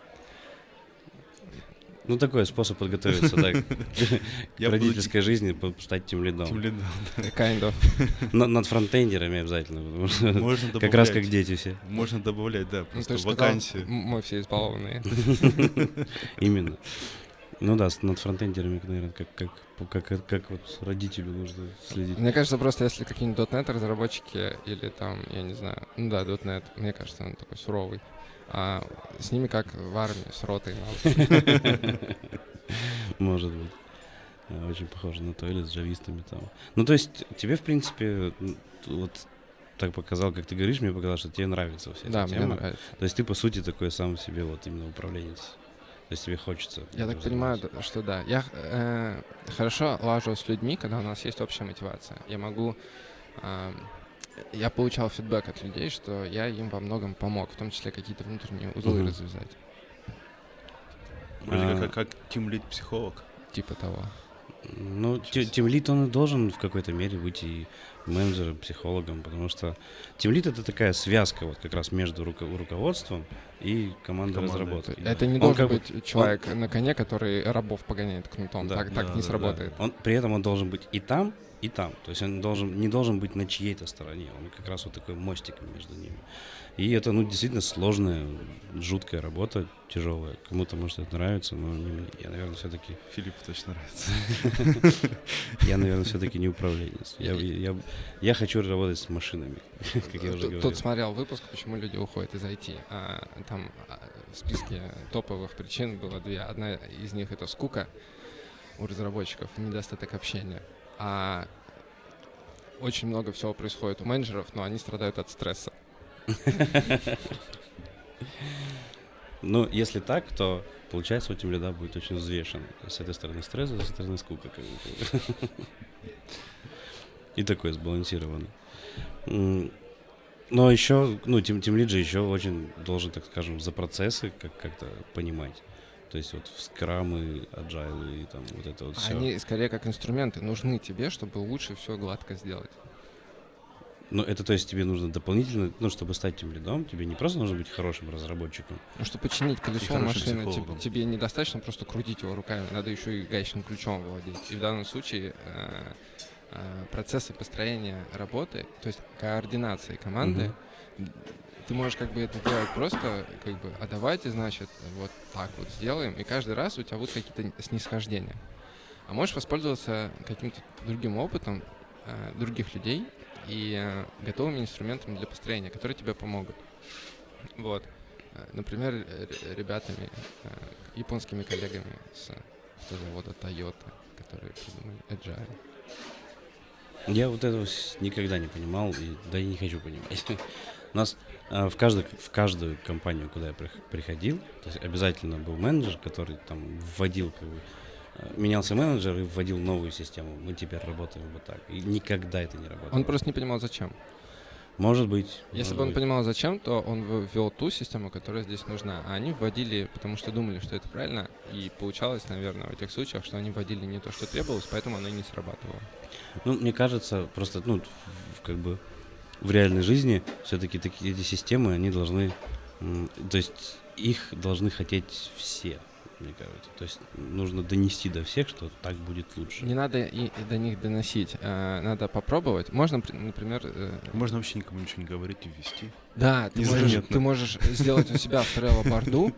Ну, такой способ подготовиться, да, к родительской жизни, стать тем лидом. Тем лидом. Kind of. На- Над фронтендерами обязательно, потому что Можно добавлять. как раз как дети все. Можно добавлять, да, Ну, просто вакансии. мы все избалованные. Именно. Ну да, с- над фронтендерами, наверное, как, как, как, как, как вот родителю нужно следить. Мне кажется, просто если какие-нибудь .NET разработчики или там, я не знаю, ну да, .NET, мне кажется, он такой суровый. А с ними как в армии, с ротой. Может быть. А, Очень похоже на то, или с джавистами там. Ну, то есть, тебе, в принципе, вот так показал, как ты говоришь, мне показалось, что тебе нравится вся эта Да, мне тема. нравится. То есть ты, по сути, такой сам себе вот именно управленец. Есть тебе хочется. Я так понимаю, заниматься. что да. Я э, хорошо лажу с людьми, когда у нас есть общая мотивация. Я могу... э, я получал фидбэк от людей, что я им во многом помог, в том числе какие-то внутренние узлы Мгм. развязать. Вроде А. как, как тимлид психолог. Типа того. Ну, тимлид, он и должен в какой-то мере быть и менеджером, психологом, потому что тимлид это такая связка вот как раз между руко- руководством и командой Командой. разработки. Это не Он должен как бы- быть человек на коне, который рабов погоняет кнутом. Да, так так да, не да, сработает. Он, при этом он должен быть и там, и там. То есть он должен, не должен быть на чьей-то стороне. Он как раз вот такой мостик между ними. И это, ну, действительно сложная, жуткая работа, тяжелая. Кому-то, может, это нравится, но не мне. Я, наверное, все-таки, Филиппу точно нравится. я, наверное, все-таки не управленец. Я, я, я хочу работать с машинами, как я уже Тут- говорил. Тут смотрел выпуск, почему люди уходят из IT. Там а, в списке топовых причин было две. Одна из них это скука у разработчиков, недостаток общения. А очень много всего происходит у менеджеров, но они страдают от стресса. Ну, если так, то получается у тебя будет очень есть С этой стороны стресс, а с этой стороны скука. И такой сбалансированный. Но еще, ну, тем, тем лид же еще очень должен, так скажем, за процессы как- как-то понимать. То есть вот в скрамы, аджайлы и там вот это вот все. Они скорее как инструменты нужны тебе, чтобы лучше все гладко сделать. Но это, то есть, тебе нужно дополнительно, ну, чтобы стать тем лидом, тебе не просто нужно быть хорошим разработчиком. Ну, чтобы починить колесо машины, тебе, тебе недостаточно просто крутить его руками, надо еще и гаечным ключом владеть. И в данном случае э, э, процессы построения работы, то есть координации команды, ты можешь как бы это делать просто, как бы, а давайте, значит, вот так вот сделаем, и каждый раз у тебя будут какие-то снисхождения. А можешь воспользоваться каким-то другим опытом э, других людей и э, готовыми инструментами для построения, которые тебе помогут. Вот. Э, Например, э, ребятами, э, японскими коллегами с автозавода Toyota, которые придумали Agile. Я вот этого никогда не понимал, и да и не хочу понимать. У нас а, в, каждой, в каждую компанию, куда я прих- приходил, то есть обязательно был менеджер, который там вводил, как бы, э, менялся менеджер и вводил новую систему. Мы теперь работаем вот так. И никогда это не работало. Он просто не понимал, зачем. Может быть. Если может бы он быть. понимал, зачем, то он ввел ту систему, которая здесь нужна. А они вводили, потому что думали, что это правильно. И получалось, наверное, в этих случаях, что они вводили не то, что требовалось, поэтому оно и не срабатывало. Ну, мне кажется, просто, ну, как бы в реальной жизни все-таки такие эти системы, они должны, то есть их должны хотеть все, мне кажется. То есть нужно донести до всех, что так будет лучше. Не надо и, и до них доносить. а, надо попробовать. Можно, при- например... э, Можно вообще никому ничего не говорить и ввести. Да, ты можешь, ты можешь сделать у себя в Trello борду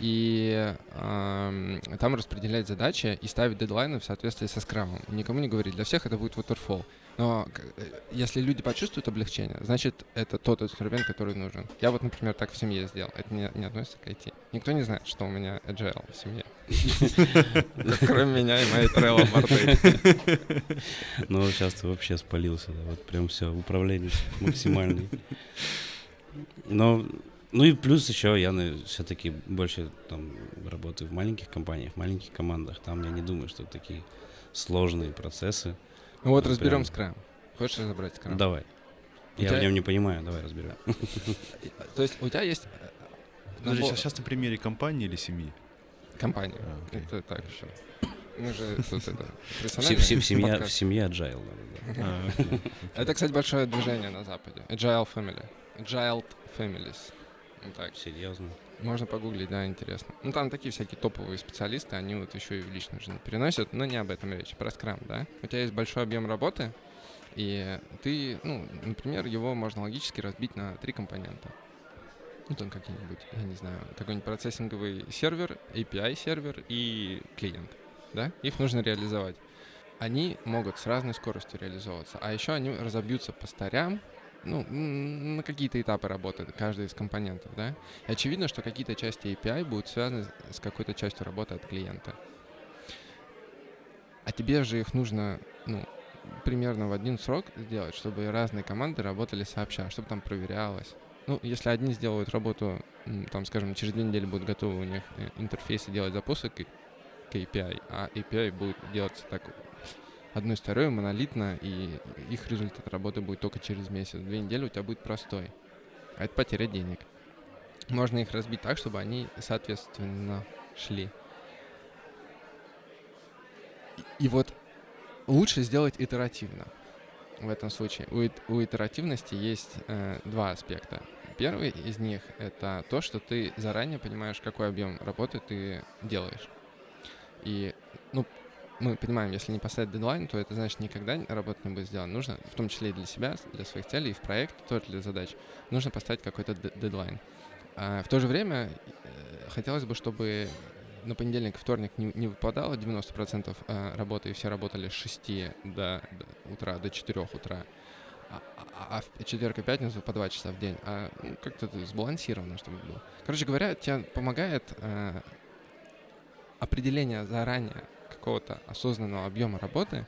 и ам, там распределять задачи и ставить дедлайны в соответствии со скрамом. Никому не говорить, для всех это будет waterfall. Но э, если люди почувствуют облегчение, значит, это тот инструмент, который нужен. Я вот, например, так в семье сделал. Это не, не относится к IT. Никто не знает, что у меня agile в семье. Кроме меня и моей Trello борды. Но сейчас ты вообще спалился, вот прям все, управление максимальный. Но, ну и плюс еще я все-таки больше там работаю в маленьких компаниях, в маленьких командах. Там я не думаю, что такие сложные процессы. Ну вот разберем прям. скрам. Хочешь разобрать скрам? Давай. У Я тебя- в нем не понимаю, давай разберем. То есть у тебя есть э, Подожди, набор- сейчас, на примере компании или семьи? компания. А, окей. Это так еще. Мы же тут это В, семье, agile. надо, да. А, Это, кстати, большое движение на Западе. Agile Family. Agile Families. Так, Серьезно. Можно погуглить, да, интересно. Ну там такие всякие топовые специалисты, они вот еще и в личную жизнь переносят, но не об этом речь, про скрам, да. У тебя есть большой объем работы, и ты, ну, например, его можно логически разбить на три компонента. Ну, там какие-нибудь, я не знаю, какой-нибудь процессинговый сервер, API-сервер и клиент, да? Их нужно реализовать. Они могут с разной скоростью реализовываться, а еще они разобьются по старям, ну, на какие-то этапы работы каждый из компонентов, да? И очевидно, что какие-то части API будут связаны с какой-то частью работы от клиента. А тебе же их нужно, ну, примерно в один срок сделать, чтобы разные команды работали сообща, чтобы там проверялось. Ну, если одни сделают работу, там, скажем, через две недели будут готовы у них э, интерфейсы делать запуски к, к API, а API будет делаться так одной второй монолитно, и их результат работы будет только через месяц. Две недели у тебя будет простой. А это потеря денег. Можно их разбить так, чтобы они соответственно шли. И, и вот лучше сделать итеративно. В этом случае у, у итеративности есть э, два аспекта. Первый из них это то, что ты заранее понимаешь, какой объем работы ты делаешь. И, ну, мы понимаем, если не поставить дедлайн, то это значит никогда работа не будет сделана. Нужно, в том числе и для себя, для своих целей, и в проект, тоже для задач, нужно поставить какой-то дедлайн. А в то же время э, хотелось бы, чтобы на понедельник, вторник не, не выпадало 90% э, работы, и все работали с 6 до, до утра, до 4 утра, а, а- а в четверг и пятницу по 2 часа в день, а ну, как-то сбалансировано, чтобы было. Короче говоря, тебе помогает э, определение заранее какого-то осознанного объема работы,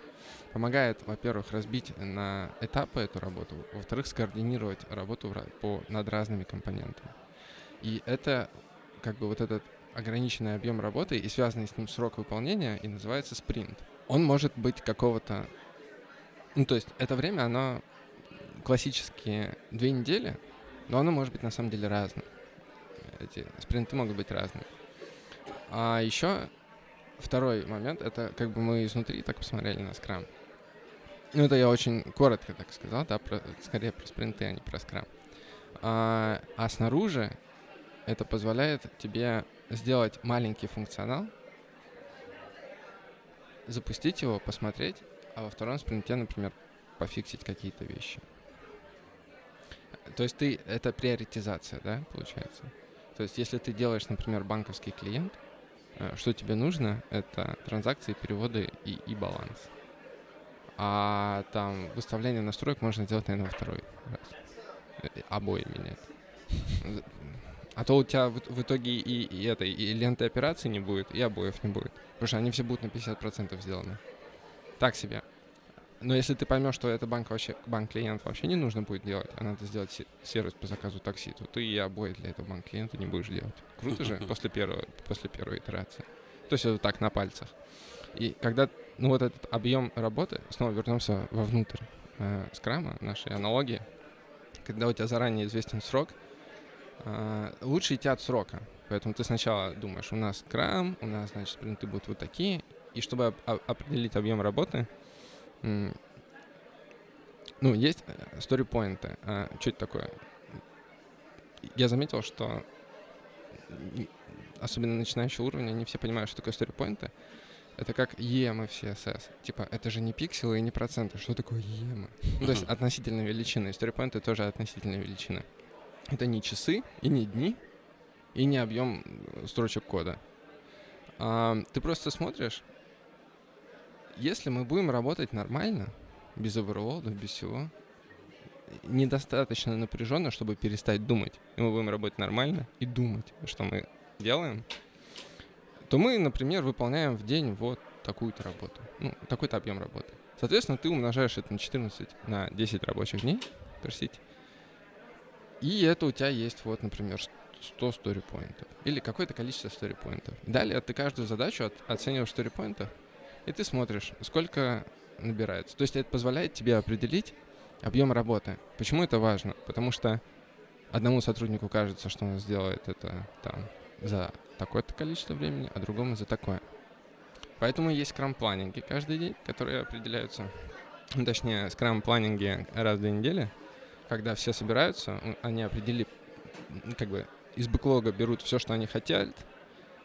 помогает, во-первых, разбить на этапы эту работу, во-вторых, скоординировать работу по, над разными компонентами. И это как бы вот этот ограниченный объем работы и связанный с ним срок выполнения и называется спринт. Он может быть какого-то... Ну, то есть это время, оно классические две недели, но оно может быть на самом деле разным. Эти спринты могут быть разными. А еще второй момент, это как бы мы изнутри так посмотрели на скрам. Ну, это я очень коротко так сказал, да, про, скорее про спринты, а не про скрам. А, а снаружи это позволяет тебе сделать маленький функционал, запустить его, посмотреть, а во втором спринте, например, пофиксить какие-то вещи. То есть ты, это приоритизация, да, получается? То есть если ты делаешь, например, банковский клиент, что тебе нужно, это транзакции, переводы и, и баланс. А там выставление настроек можно сделать, наверное, во второй раз. Э, Обои менять. А то у тебя в, итоге и, и этой и ленты операций не будет, и обоев не будет. Потому что они все будут на 50% сделаны. Так себе. Но если ты поймешь, что это банк вообще, банк-клиент вообще не нужно будет делать, а надо сделать се- сервис по заказу такси, то ты и обои для этого банк-клиента не будешь делать. Круто же после первого, после первой итерации. То есть это так на пальцах. И когда, ну вот этот объем работы, снова вернемся вовнутрь э, скрама, нашей аналогии, когда у тебя заранее известен срок, э, лучше идти от срока. Поэтому ты сначала думаешь, у нас скрам, у нас, значит, спринты будут вот такие, и чтобы оп- оп- определить объем работы, ну, есть сторипоинты. А, что это такое? Я заметил, что особенно начинающего уровня не все понимают, что такое сторипоинты. Это как EM и CSS. Типа, это же не пикселы и не проценты. Что такое EM? Ну, то есть относительные величины. Сторипоинты тоже относительные величины. Это не часы и не дни, и не объем э, строчек кода. А, ты просто смотришь, если мы будем работать нормально, без оверлода, без всего, недостаточно напряженно, чтобы перестать думать, и мы будем работать нормально и думать, что мы делаем, то мы, например, выполняем в день вот такую-то работу, ну, такой-то объем работы. Соответственно, ты умножаешь это на 14, на 10 рабочих дней, простите, и это у тебя есть вот, например, 100 сторипоинтов или какое-то количество сторипоинтов. Далее ты каждую задачу от, оцениваешь в сторипоинтах, и ты смотришь, сколько набирается. То есть это позволяет тебе определить объем работы. Почему это важно? Потому что одному сотруднику кажется, что он сделает это там за такое-то количество времени, а другому за такое. Поэтому есть скрам-планинги каждый день, которые определяются, ну, точнее, скрам-планинги раз в две недели, когда все собираются, они определили, как бы из бэклога берут все, что они хотят,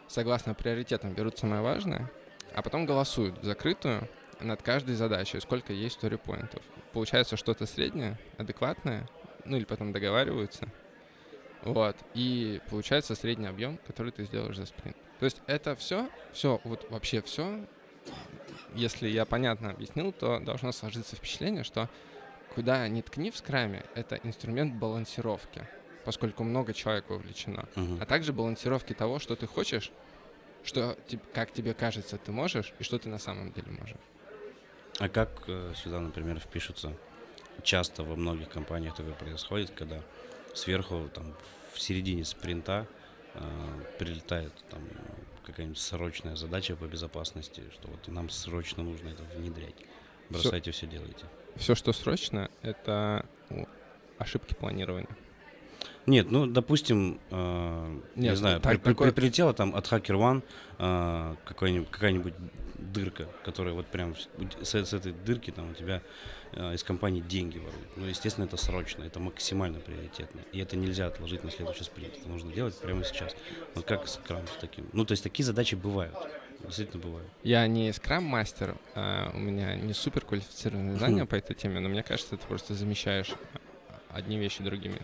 согласно приоритетам берут самое важное, а потом голосуют в закрытую над каждой задачей, сколько есть сторипоинтов. Получается что-то среднее, адекватное, ну или потом договариваются. Вот. И получается средний объем, который ты сделаешь за спринт. То есть это все, все, вот вообще все, если я понятно объяснил, то должно сложиться впечатление, что куда ни ткни в скраме, это инструмент балансировки, поскольку много человек вовлечено Мгм. а также балансировки того, что ты хочешь, что, как тебе кажется, ты можешь, и что ты на самом деле можешь. А как э, сюда, например, впишутся часто во многих компаниях такое происходит, когда сверху, там, в середине спринта э, прилетает там какая-нибудь срочная задача по безопасности, что вот нам срочно нужно это внедрять. Бросайте все делайте. Все, что срочно, это ошибки планирования. Нет, ну, допустим, э, не Нет, знаю, так- при- при- прилетела там от Hacker One э, какой-нибудь, какая-нибудь дырка, которая вот прям с, с- с этой дырки там у тебя э, из компании деньги воруют. Ну, естественно, это срочно, это максимально приоритетно. И это нельзя отложить на следующий спринт. Это нужно делать прямо сейчас. Вот как с крам с таким. Ну, то есть такие задачи бывают. Действительно бывают. Я не скрам-мастер, а у меня не супер квалифицированные знания по этой теме, но мне кажется, ты просто замещаешь одни вещи другими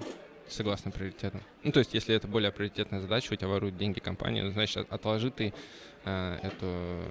согласно приоритетам. Ну, то есть, если это более приоритетная задача, у тебя воруют деньги компании, ну, значит, от- отложи ты э, эту,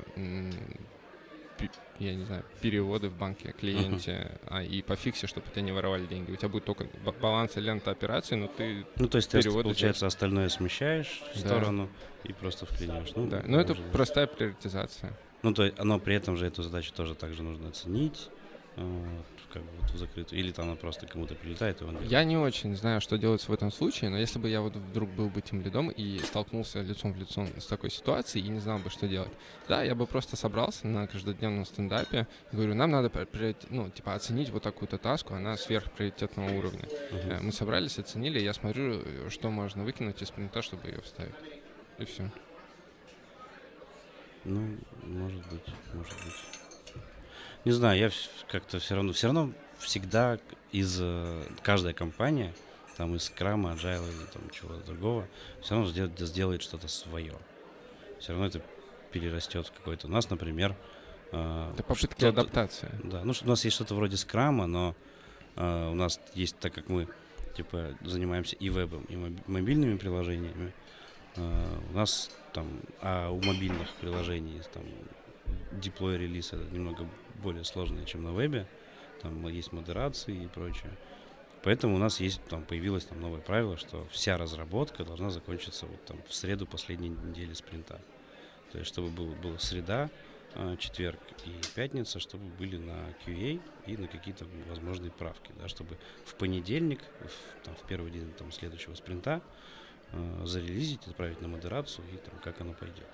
пи- я не знаю, переводы в банке клиенте, а, и пофикси, чтобы у тебя не воровали деньги. У тебя будет только ба- баланс и лента операций, но ты... Ну, то есть ты, получается, остальное смещаешь в Да. сторону и просто вклиняешь. Ну, да. Но это простая приоритизация. Ну, то есть, оно при этом же эту задачу тоже также нужно оценить, как бы вот в закрытую. Или там она просто кому-то прилетает, и он делает. Я не очень знаю, что делать в этом случае, но если бы я вот вдруг был бы тем лидом и столкнулся лицом в лицо с такой ситуацией и не знал бы, что делать, да, я бы просто собрался на каждодневном стендапе и говорю, нам надо, ну, типа, оценить вот такую-то таску, она сверхприоритетного уровня. Э, Мы собрались, оценили, я смотрю, э, что можно выкинуть из спринта, чтобы ее вставить. И все. Ну, может быть, может быть. Не знаю, я как-то все равно, все равно всегда из э, каждая компания, там из Крама, Agile или там чего-то другого, все равно сделает, сделает что-то свое. Все равно это перерастет в какой-то. У нас, например, э, Это попытки адаптации. Да, ну что у нас есть что-то вроде скрама, но э, у нас есть, так как мы типа занимаемся и вебом, и моб- мобильными приложениями, э, у нас там, а у мобильных приложений там деплой релиз это немного более сложное, чем на вебе, там есть модерации и прочее. Поэтому у нас есть, там появилось там новое правило, что вся разработка должна закончиться вот там в среду последней недели спринта. То есть, чтобы был, была среда, э, четверг и пятница, чтобы были на QA и на какие-то возможные правки, да, чтобы в понедельник, в, там, в первый день там, следующего спринта э, зарелизить, отправить на модерацию и там, как оно пойдет.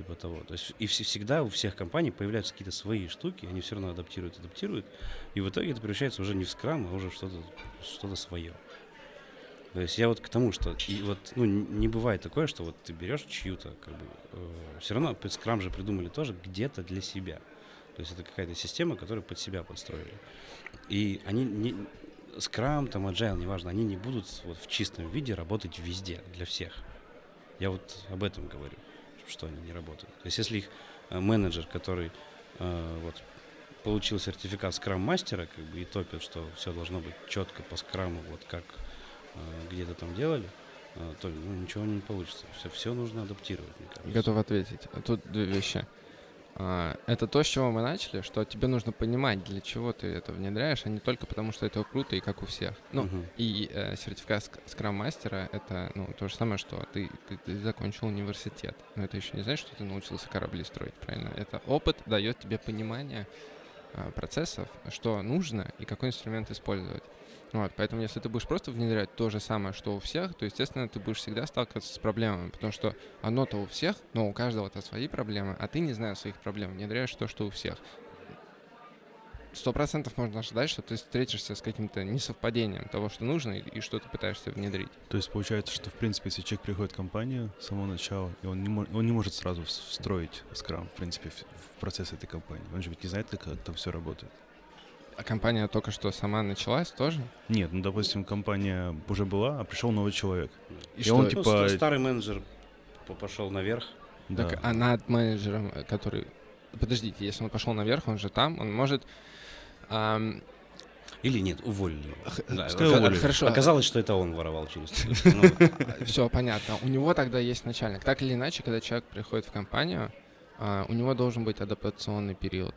Типа того. То есть и все, всегда у всех компаний появляются какие-то свои штуки, они все равно адаптируют, адаптируют, и в итоге это превращается уже не в скрам, а уже что-то что свое. То есть я вот к тому, что и вот ну, не бывает такое, что вот ты берешь чью-то, как бы, э, все равно скрам же придумали тоже где-то для себя. То есть это какая-то система, которую под себя подстроили. И они не, скрам, там, agile, неважно, они не будут вот в чистом виде работать везде, для всех. Я вот об этом говорю, что они не работают. То есть если их э, менеджер, который э, вот получил сертификат скрам-мастера, как бы и топит, что все должно быть четко по скраму, вот как Э, где-то там делали, э, то ну, ничего не получится. Все, все нужно адаптировать, мне кажется. Готов ответить. Тут две вещи. А, это то, с чего мы начали, что тебе нужно понимать, для чего ты это внедряешь, а не только потому, что это круто и как у всех. Ну, uh-huh. и э, сертификат скрам-мастера — это ну, то же самое, что ты, ты, ты закончил университет. Но это еще не значит, что ты научился корабли строить, правильно? Это опыт дает тебе понимание э, процессов, что нужно и какой инструмент использовать. Вот, поэтому если ты будешь просто внедрять то же самое, что у всех, то, естественно, ты будешь всегда сталкиваться с проблемами, потому что оно-то у всех, но у каждого-то свои проблемы, а ты, не зная своих проблем, внедряешь то, что у всех. Сто процентов можно ожидать, что ты встретишься с каким-то несовпадением того, что нужно, и, и что ты пытаешься внедрить. То есть получается, что, в принципе, если человек приходит в компанию с самого начала, и он не, мо- он не может сразу встроить скрам, в принципе, в, в процесс этой компании. Он же ведь не знает, как там все работает. А компания только что сама началась тоже? Нет, ну, допустим, компания уже была, а пришел новый человек. И, и что? он, ну, типа... Старый менеджер пошел наверх. Да. Так, а над менеджером, э, который... Подождите, если он пошел наверх, он же там, он может... Ам... Или нет, уволили. Х- да, уволили. Хорошо. Оказалось, что это он воровал через ну, Все понятно. У него тогда есть начальник. Так или иначе, когда человек приходит в компанию, а, у него должен быть адаптационный период.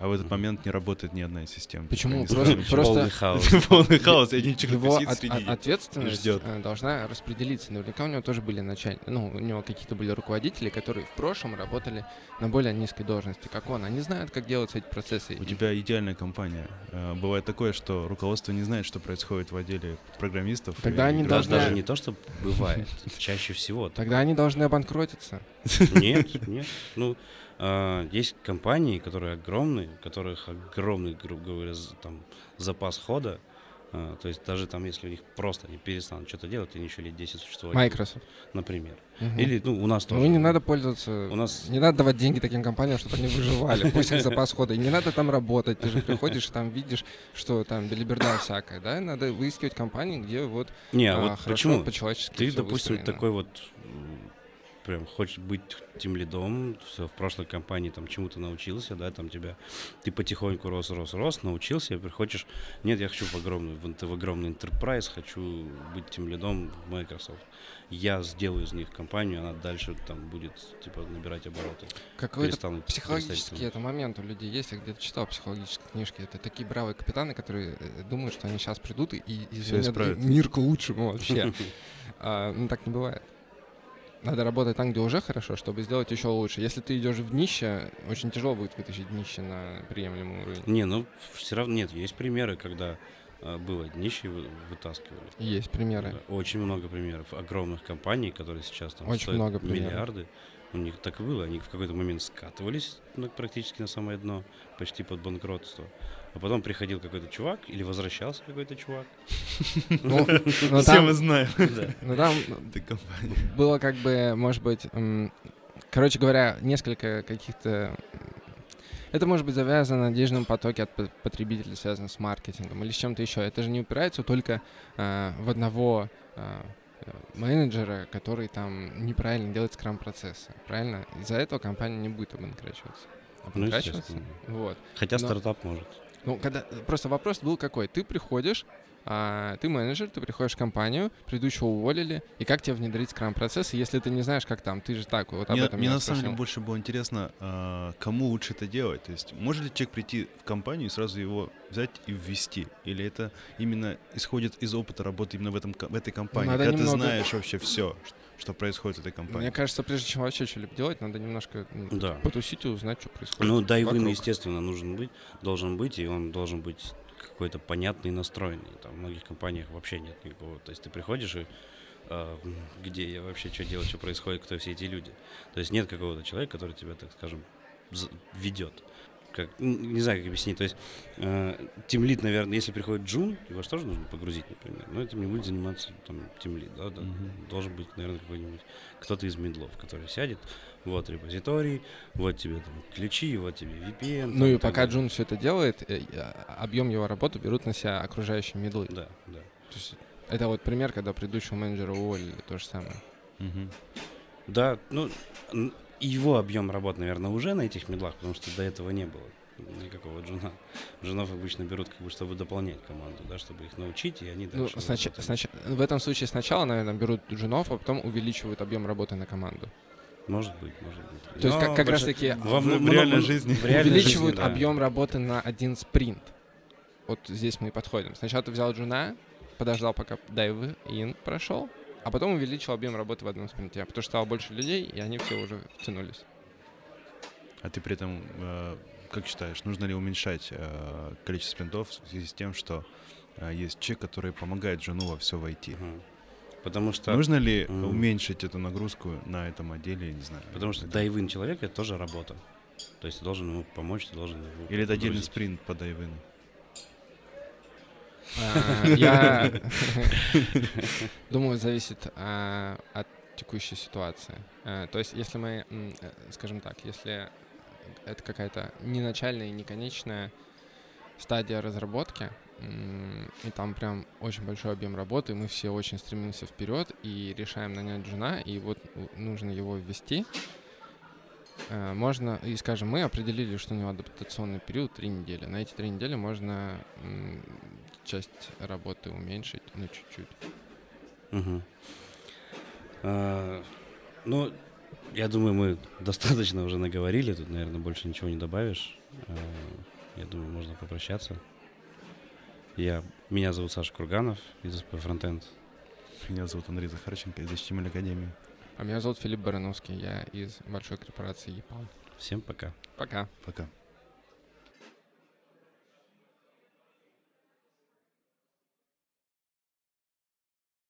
А в этот момент не работает ни одна из систем. Почему? Просто, просто полный хаос. полный хаос. Один человек его от, от, ответственность ждет. Э, должна распределиться. Наверняка у него тоже были начальники, ну, у него какие-то были руководители, которые в прошлом работали на более низкой должности, как он. Они знают, как делать эти процессы. У тебя идеальная компания. Э, бывает такое, что руководство не знает, что происходит в отделе программистов. Тогда они должны... Даже не то, что бывает, чаще всего. Тогда они должны обанкротиться. Нет, нет. Ну, есть компании, которые огромные, у которых огромный, грубо говоря, там, запас хода. Uh, то есть даже там, если у них просто они перестанут что-то делать, они еще лет 10 существовать. Microsoft. Например. Uh-huh. Или, ну, у нас тоже. Ну, не надо пользоваться. У нас... Не надо давать деньги таким компаниям, чтобы они выживали. Пусть их запас хода. И не надо там работать. Ты же приходишь и там видишь, что там белиберда всякая, да? Надо выискивать компании, где вот Не, а, вот почему? по-человечески Ты, допустим, такой вот прям хочешь быть тем лидом, все, в прошлой компании там чему-то научился, да, там тебя, ты потихоньку рос, рос, рос, научился, и приходишь, нет, я хочу в огромный, в, в огромный enterprise, хочу быть тем лидом в Microsoft. Я сделаю из них компанию, она дальше там будет, типа, набирать обороты. Какой-то психологический это момент у людей есть, я где-то читал психологические книжки, это такие бравые капитаны, которые э, думают, что они сейчас придут и, и изменят мир к лучшему вообще. а, ну, так не бывает. Надо работать там, где уже хорошо, чтобы сделать еще лучше. Если ты идешь в днище, очень тяжело будет вытащить днище на приемлемый уровень. Не, ну все равно нет, есть примеры, когда э, было днище и вытаскивали. Есть примеры. Очень много примеров огромных компаний, которые сейчас там очень стоят много миллиарды. У них так и было. Они в какой-то момент скатывались ну, практически на самое дно, почти под банкротство. А потом приходил какой-то чувак или возвращался какой-то чувак. Ну, ну Все мы знаем. Ну там было как бы, может быть, короче говоря, несколько каких-то это может быть завязано на денежном потоке от потребителей, связано с маркетингом или с чем-то еще. Это же не упирается только э, в одного э, менеджера, который там неправильно делает скрам-процессы. Правильно? Из-за этого компания не будет обанкрачиваться. Обанкрачиваться? Ну, вот. Хотя Но... стартап может. Ну, когда просто вопрос был какой: ты приходишь, а, ты менеджер, ты приходишь в компанию, предыдущего уволили, и как тебе внедрить скрам-процесс, если ты не знаешь, как там, ты же так, вот об Мне, этом мне на самом деле больше было интересно, а, кому лучше это делать. То есть может ли человек прийти в компанию и сразу его взять и ввести? Или это именно исходит из опыта работы именно в, этом, в этой компании? Надо когда немного- ты знаешь вообще все, что происходит в этой компании. Мне кажется, прежде чем вообще что-либо делать, надо немножко Да. потусить и узнать, что происходит. Ну, дайвин, естественно, нужен быть, должен быть, и он должен быть какой-то понятный и настроенный. Там в многих компаниях вообще нет никакого. То есть ты приходишь и а, где я вообще, что делать, что происходит, кто все эти люди. То есть нет какого-то человека, который тебя, так скажем, ведет. Как, не знаю, как объяснить. То есть э, тимлит, наверное, если приходит джун, его же тоже нужно погрузить, например. Но этим не будет заниматься там тимлит, да, да. Мгм. Должен быть, наверное, какой-нибудь кто-то из мидлов, который сядет, вот репозиторий, вот тебе там ключи, вот тебе VPN. Ну там и пока. Джун все это делает, э, объем его работы берут на себя окружающие мидлы. Да, да. То есть это вот пример, когда предыдущего менеджера уволили, то же самое. Мгм. Да, ну, его объем работ, наверное, уже на этих мидлах, потому что до этого не было никакого джуна. Джунов обычно берут, как бы, чтобы дополнять команду, да, чтобы их научить, и они Ну, дальше... снач- работают. снач- в этом случае сначала, наверное, берут джунов, а потом увеличивают объем работы на команду. Может быть, может быть. То есть Но как, как раз таки во- в- в- в реальной много- жизни. в реальной увеличивают жизни, да. объем работы на один спринт. Вот здесь мы и подходим. Сначала ты взял джуна, подождал, пока дайв ин прошел, а потом увеличил объем работы в одном спринте, потому что стало больше людей, и они все уже втянулись. А ты при этом, э, как считаешь, нужно ли уменьшать э, количество спринтов в связи с тем, что э, есть человек, который помогает жену во все войти? Мгм. Потому что, Нужно ли Мгм. уменьшить эту нагрузку на этом отделе, я не знаю. потому что дайвин человека — это тоже работа. То есть ты должен ему помочь, ты должен его Или это отдельный спринт по дайвину? А, Я думаю, зависит а, от текущей ситуации. А, То есть, если мы, э, скажем так, если это какая-то не начальная и не конечная стадия разработки, и там прям очень большой объем работы, мы все очень стремимся вперед и решаем нанять джуна, и вот нужно его ввести, э, можно, и скажем, мы определили, что у него адаптационный период три недели. На эти три недели можно часть работы уменьшить, ну, чуть-чуть. Мгм. А, Ну, я думаю, мы достаточно уже наговорили. Тут, наверное, больше ничего не добавишь. А, Я думаю, можно попрощаться. Я, меня зовут Саша Курганов из СП Фронтенд. Меня зовут Андрей Захарченко из HTML Академии. А меня зовут Филипп Барановский, я из большой корпорации ЕПАМ. Всем пока. Пока. Пока.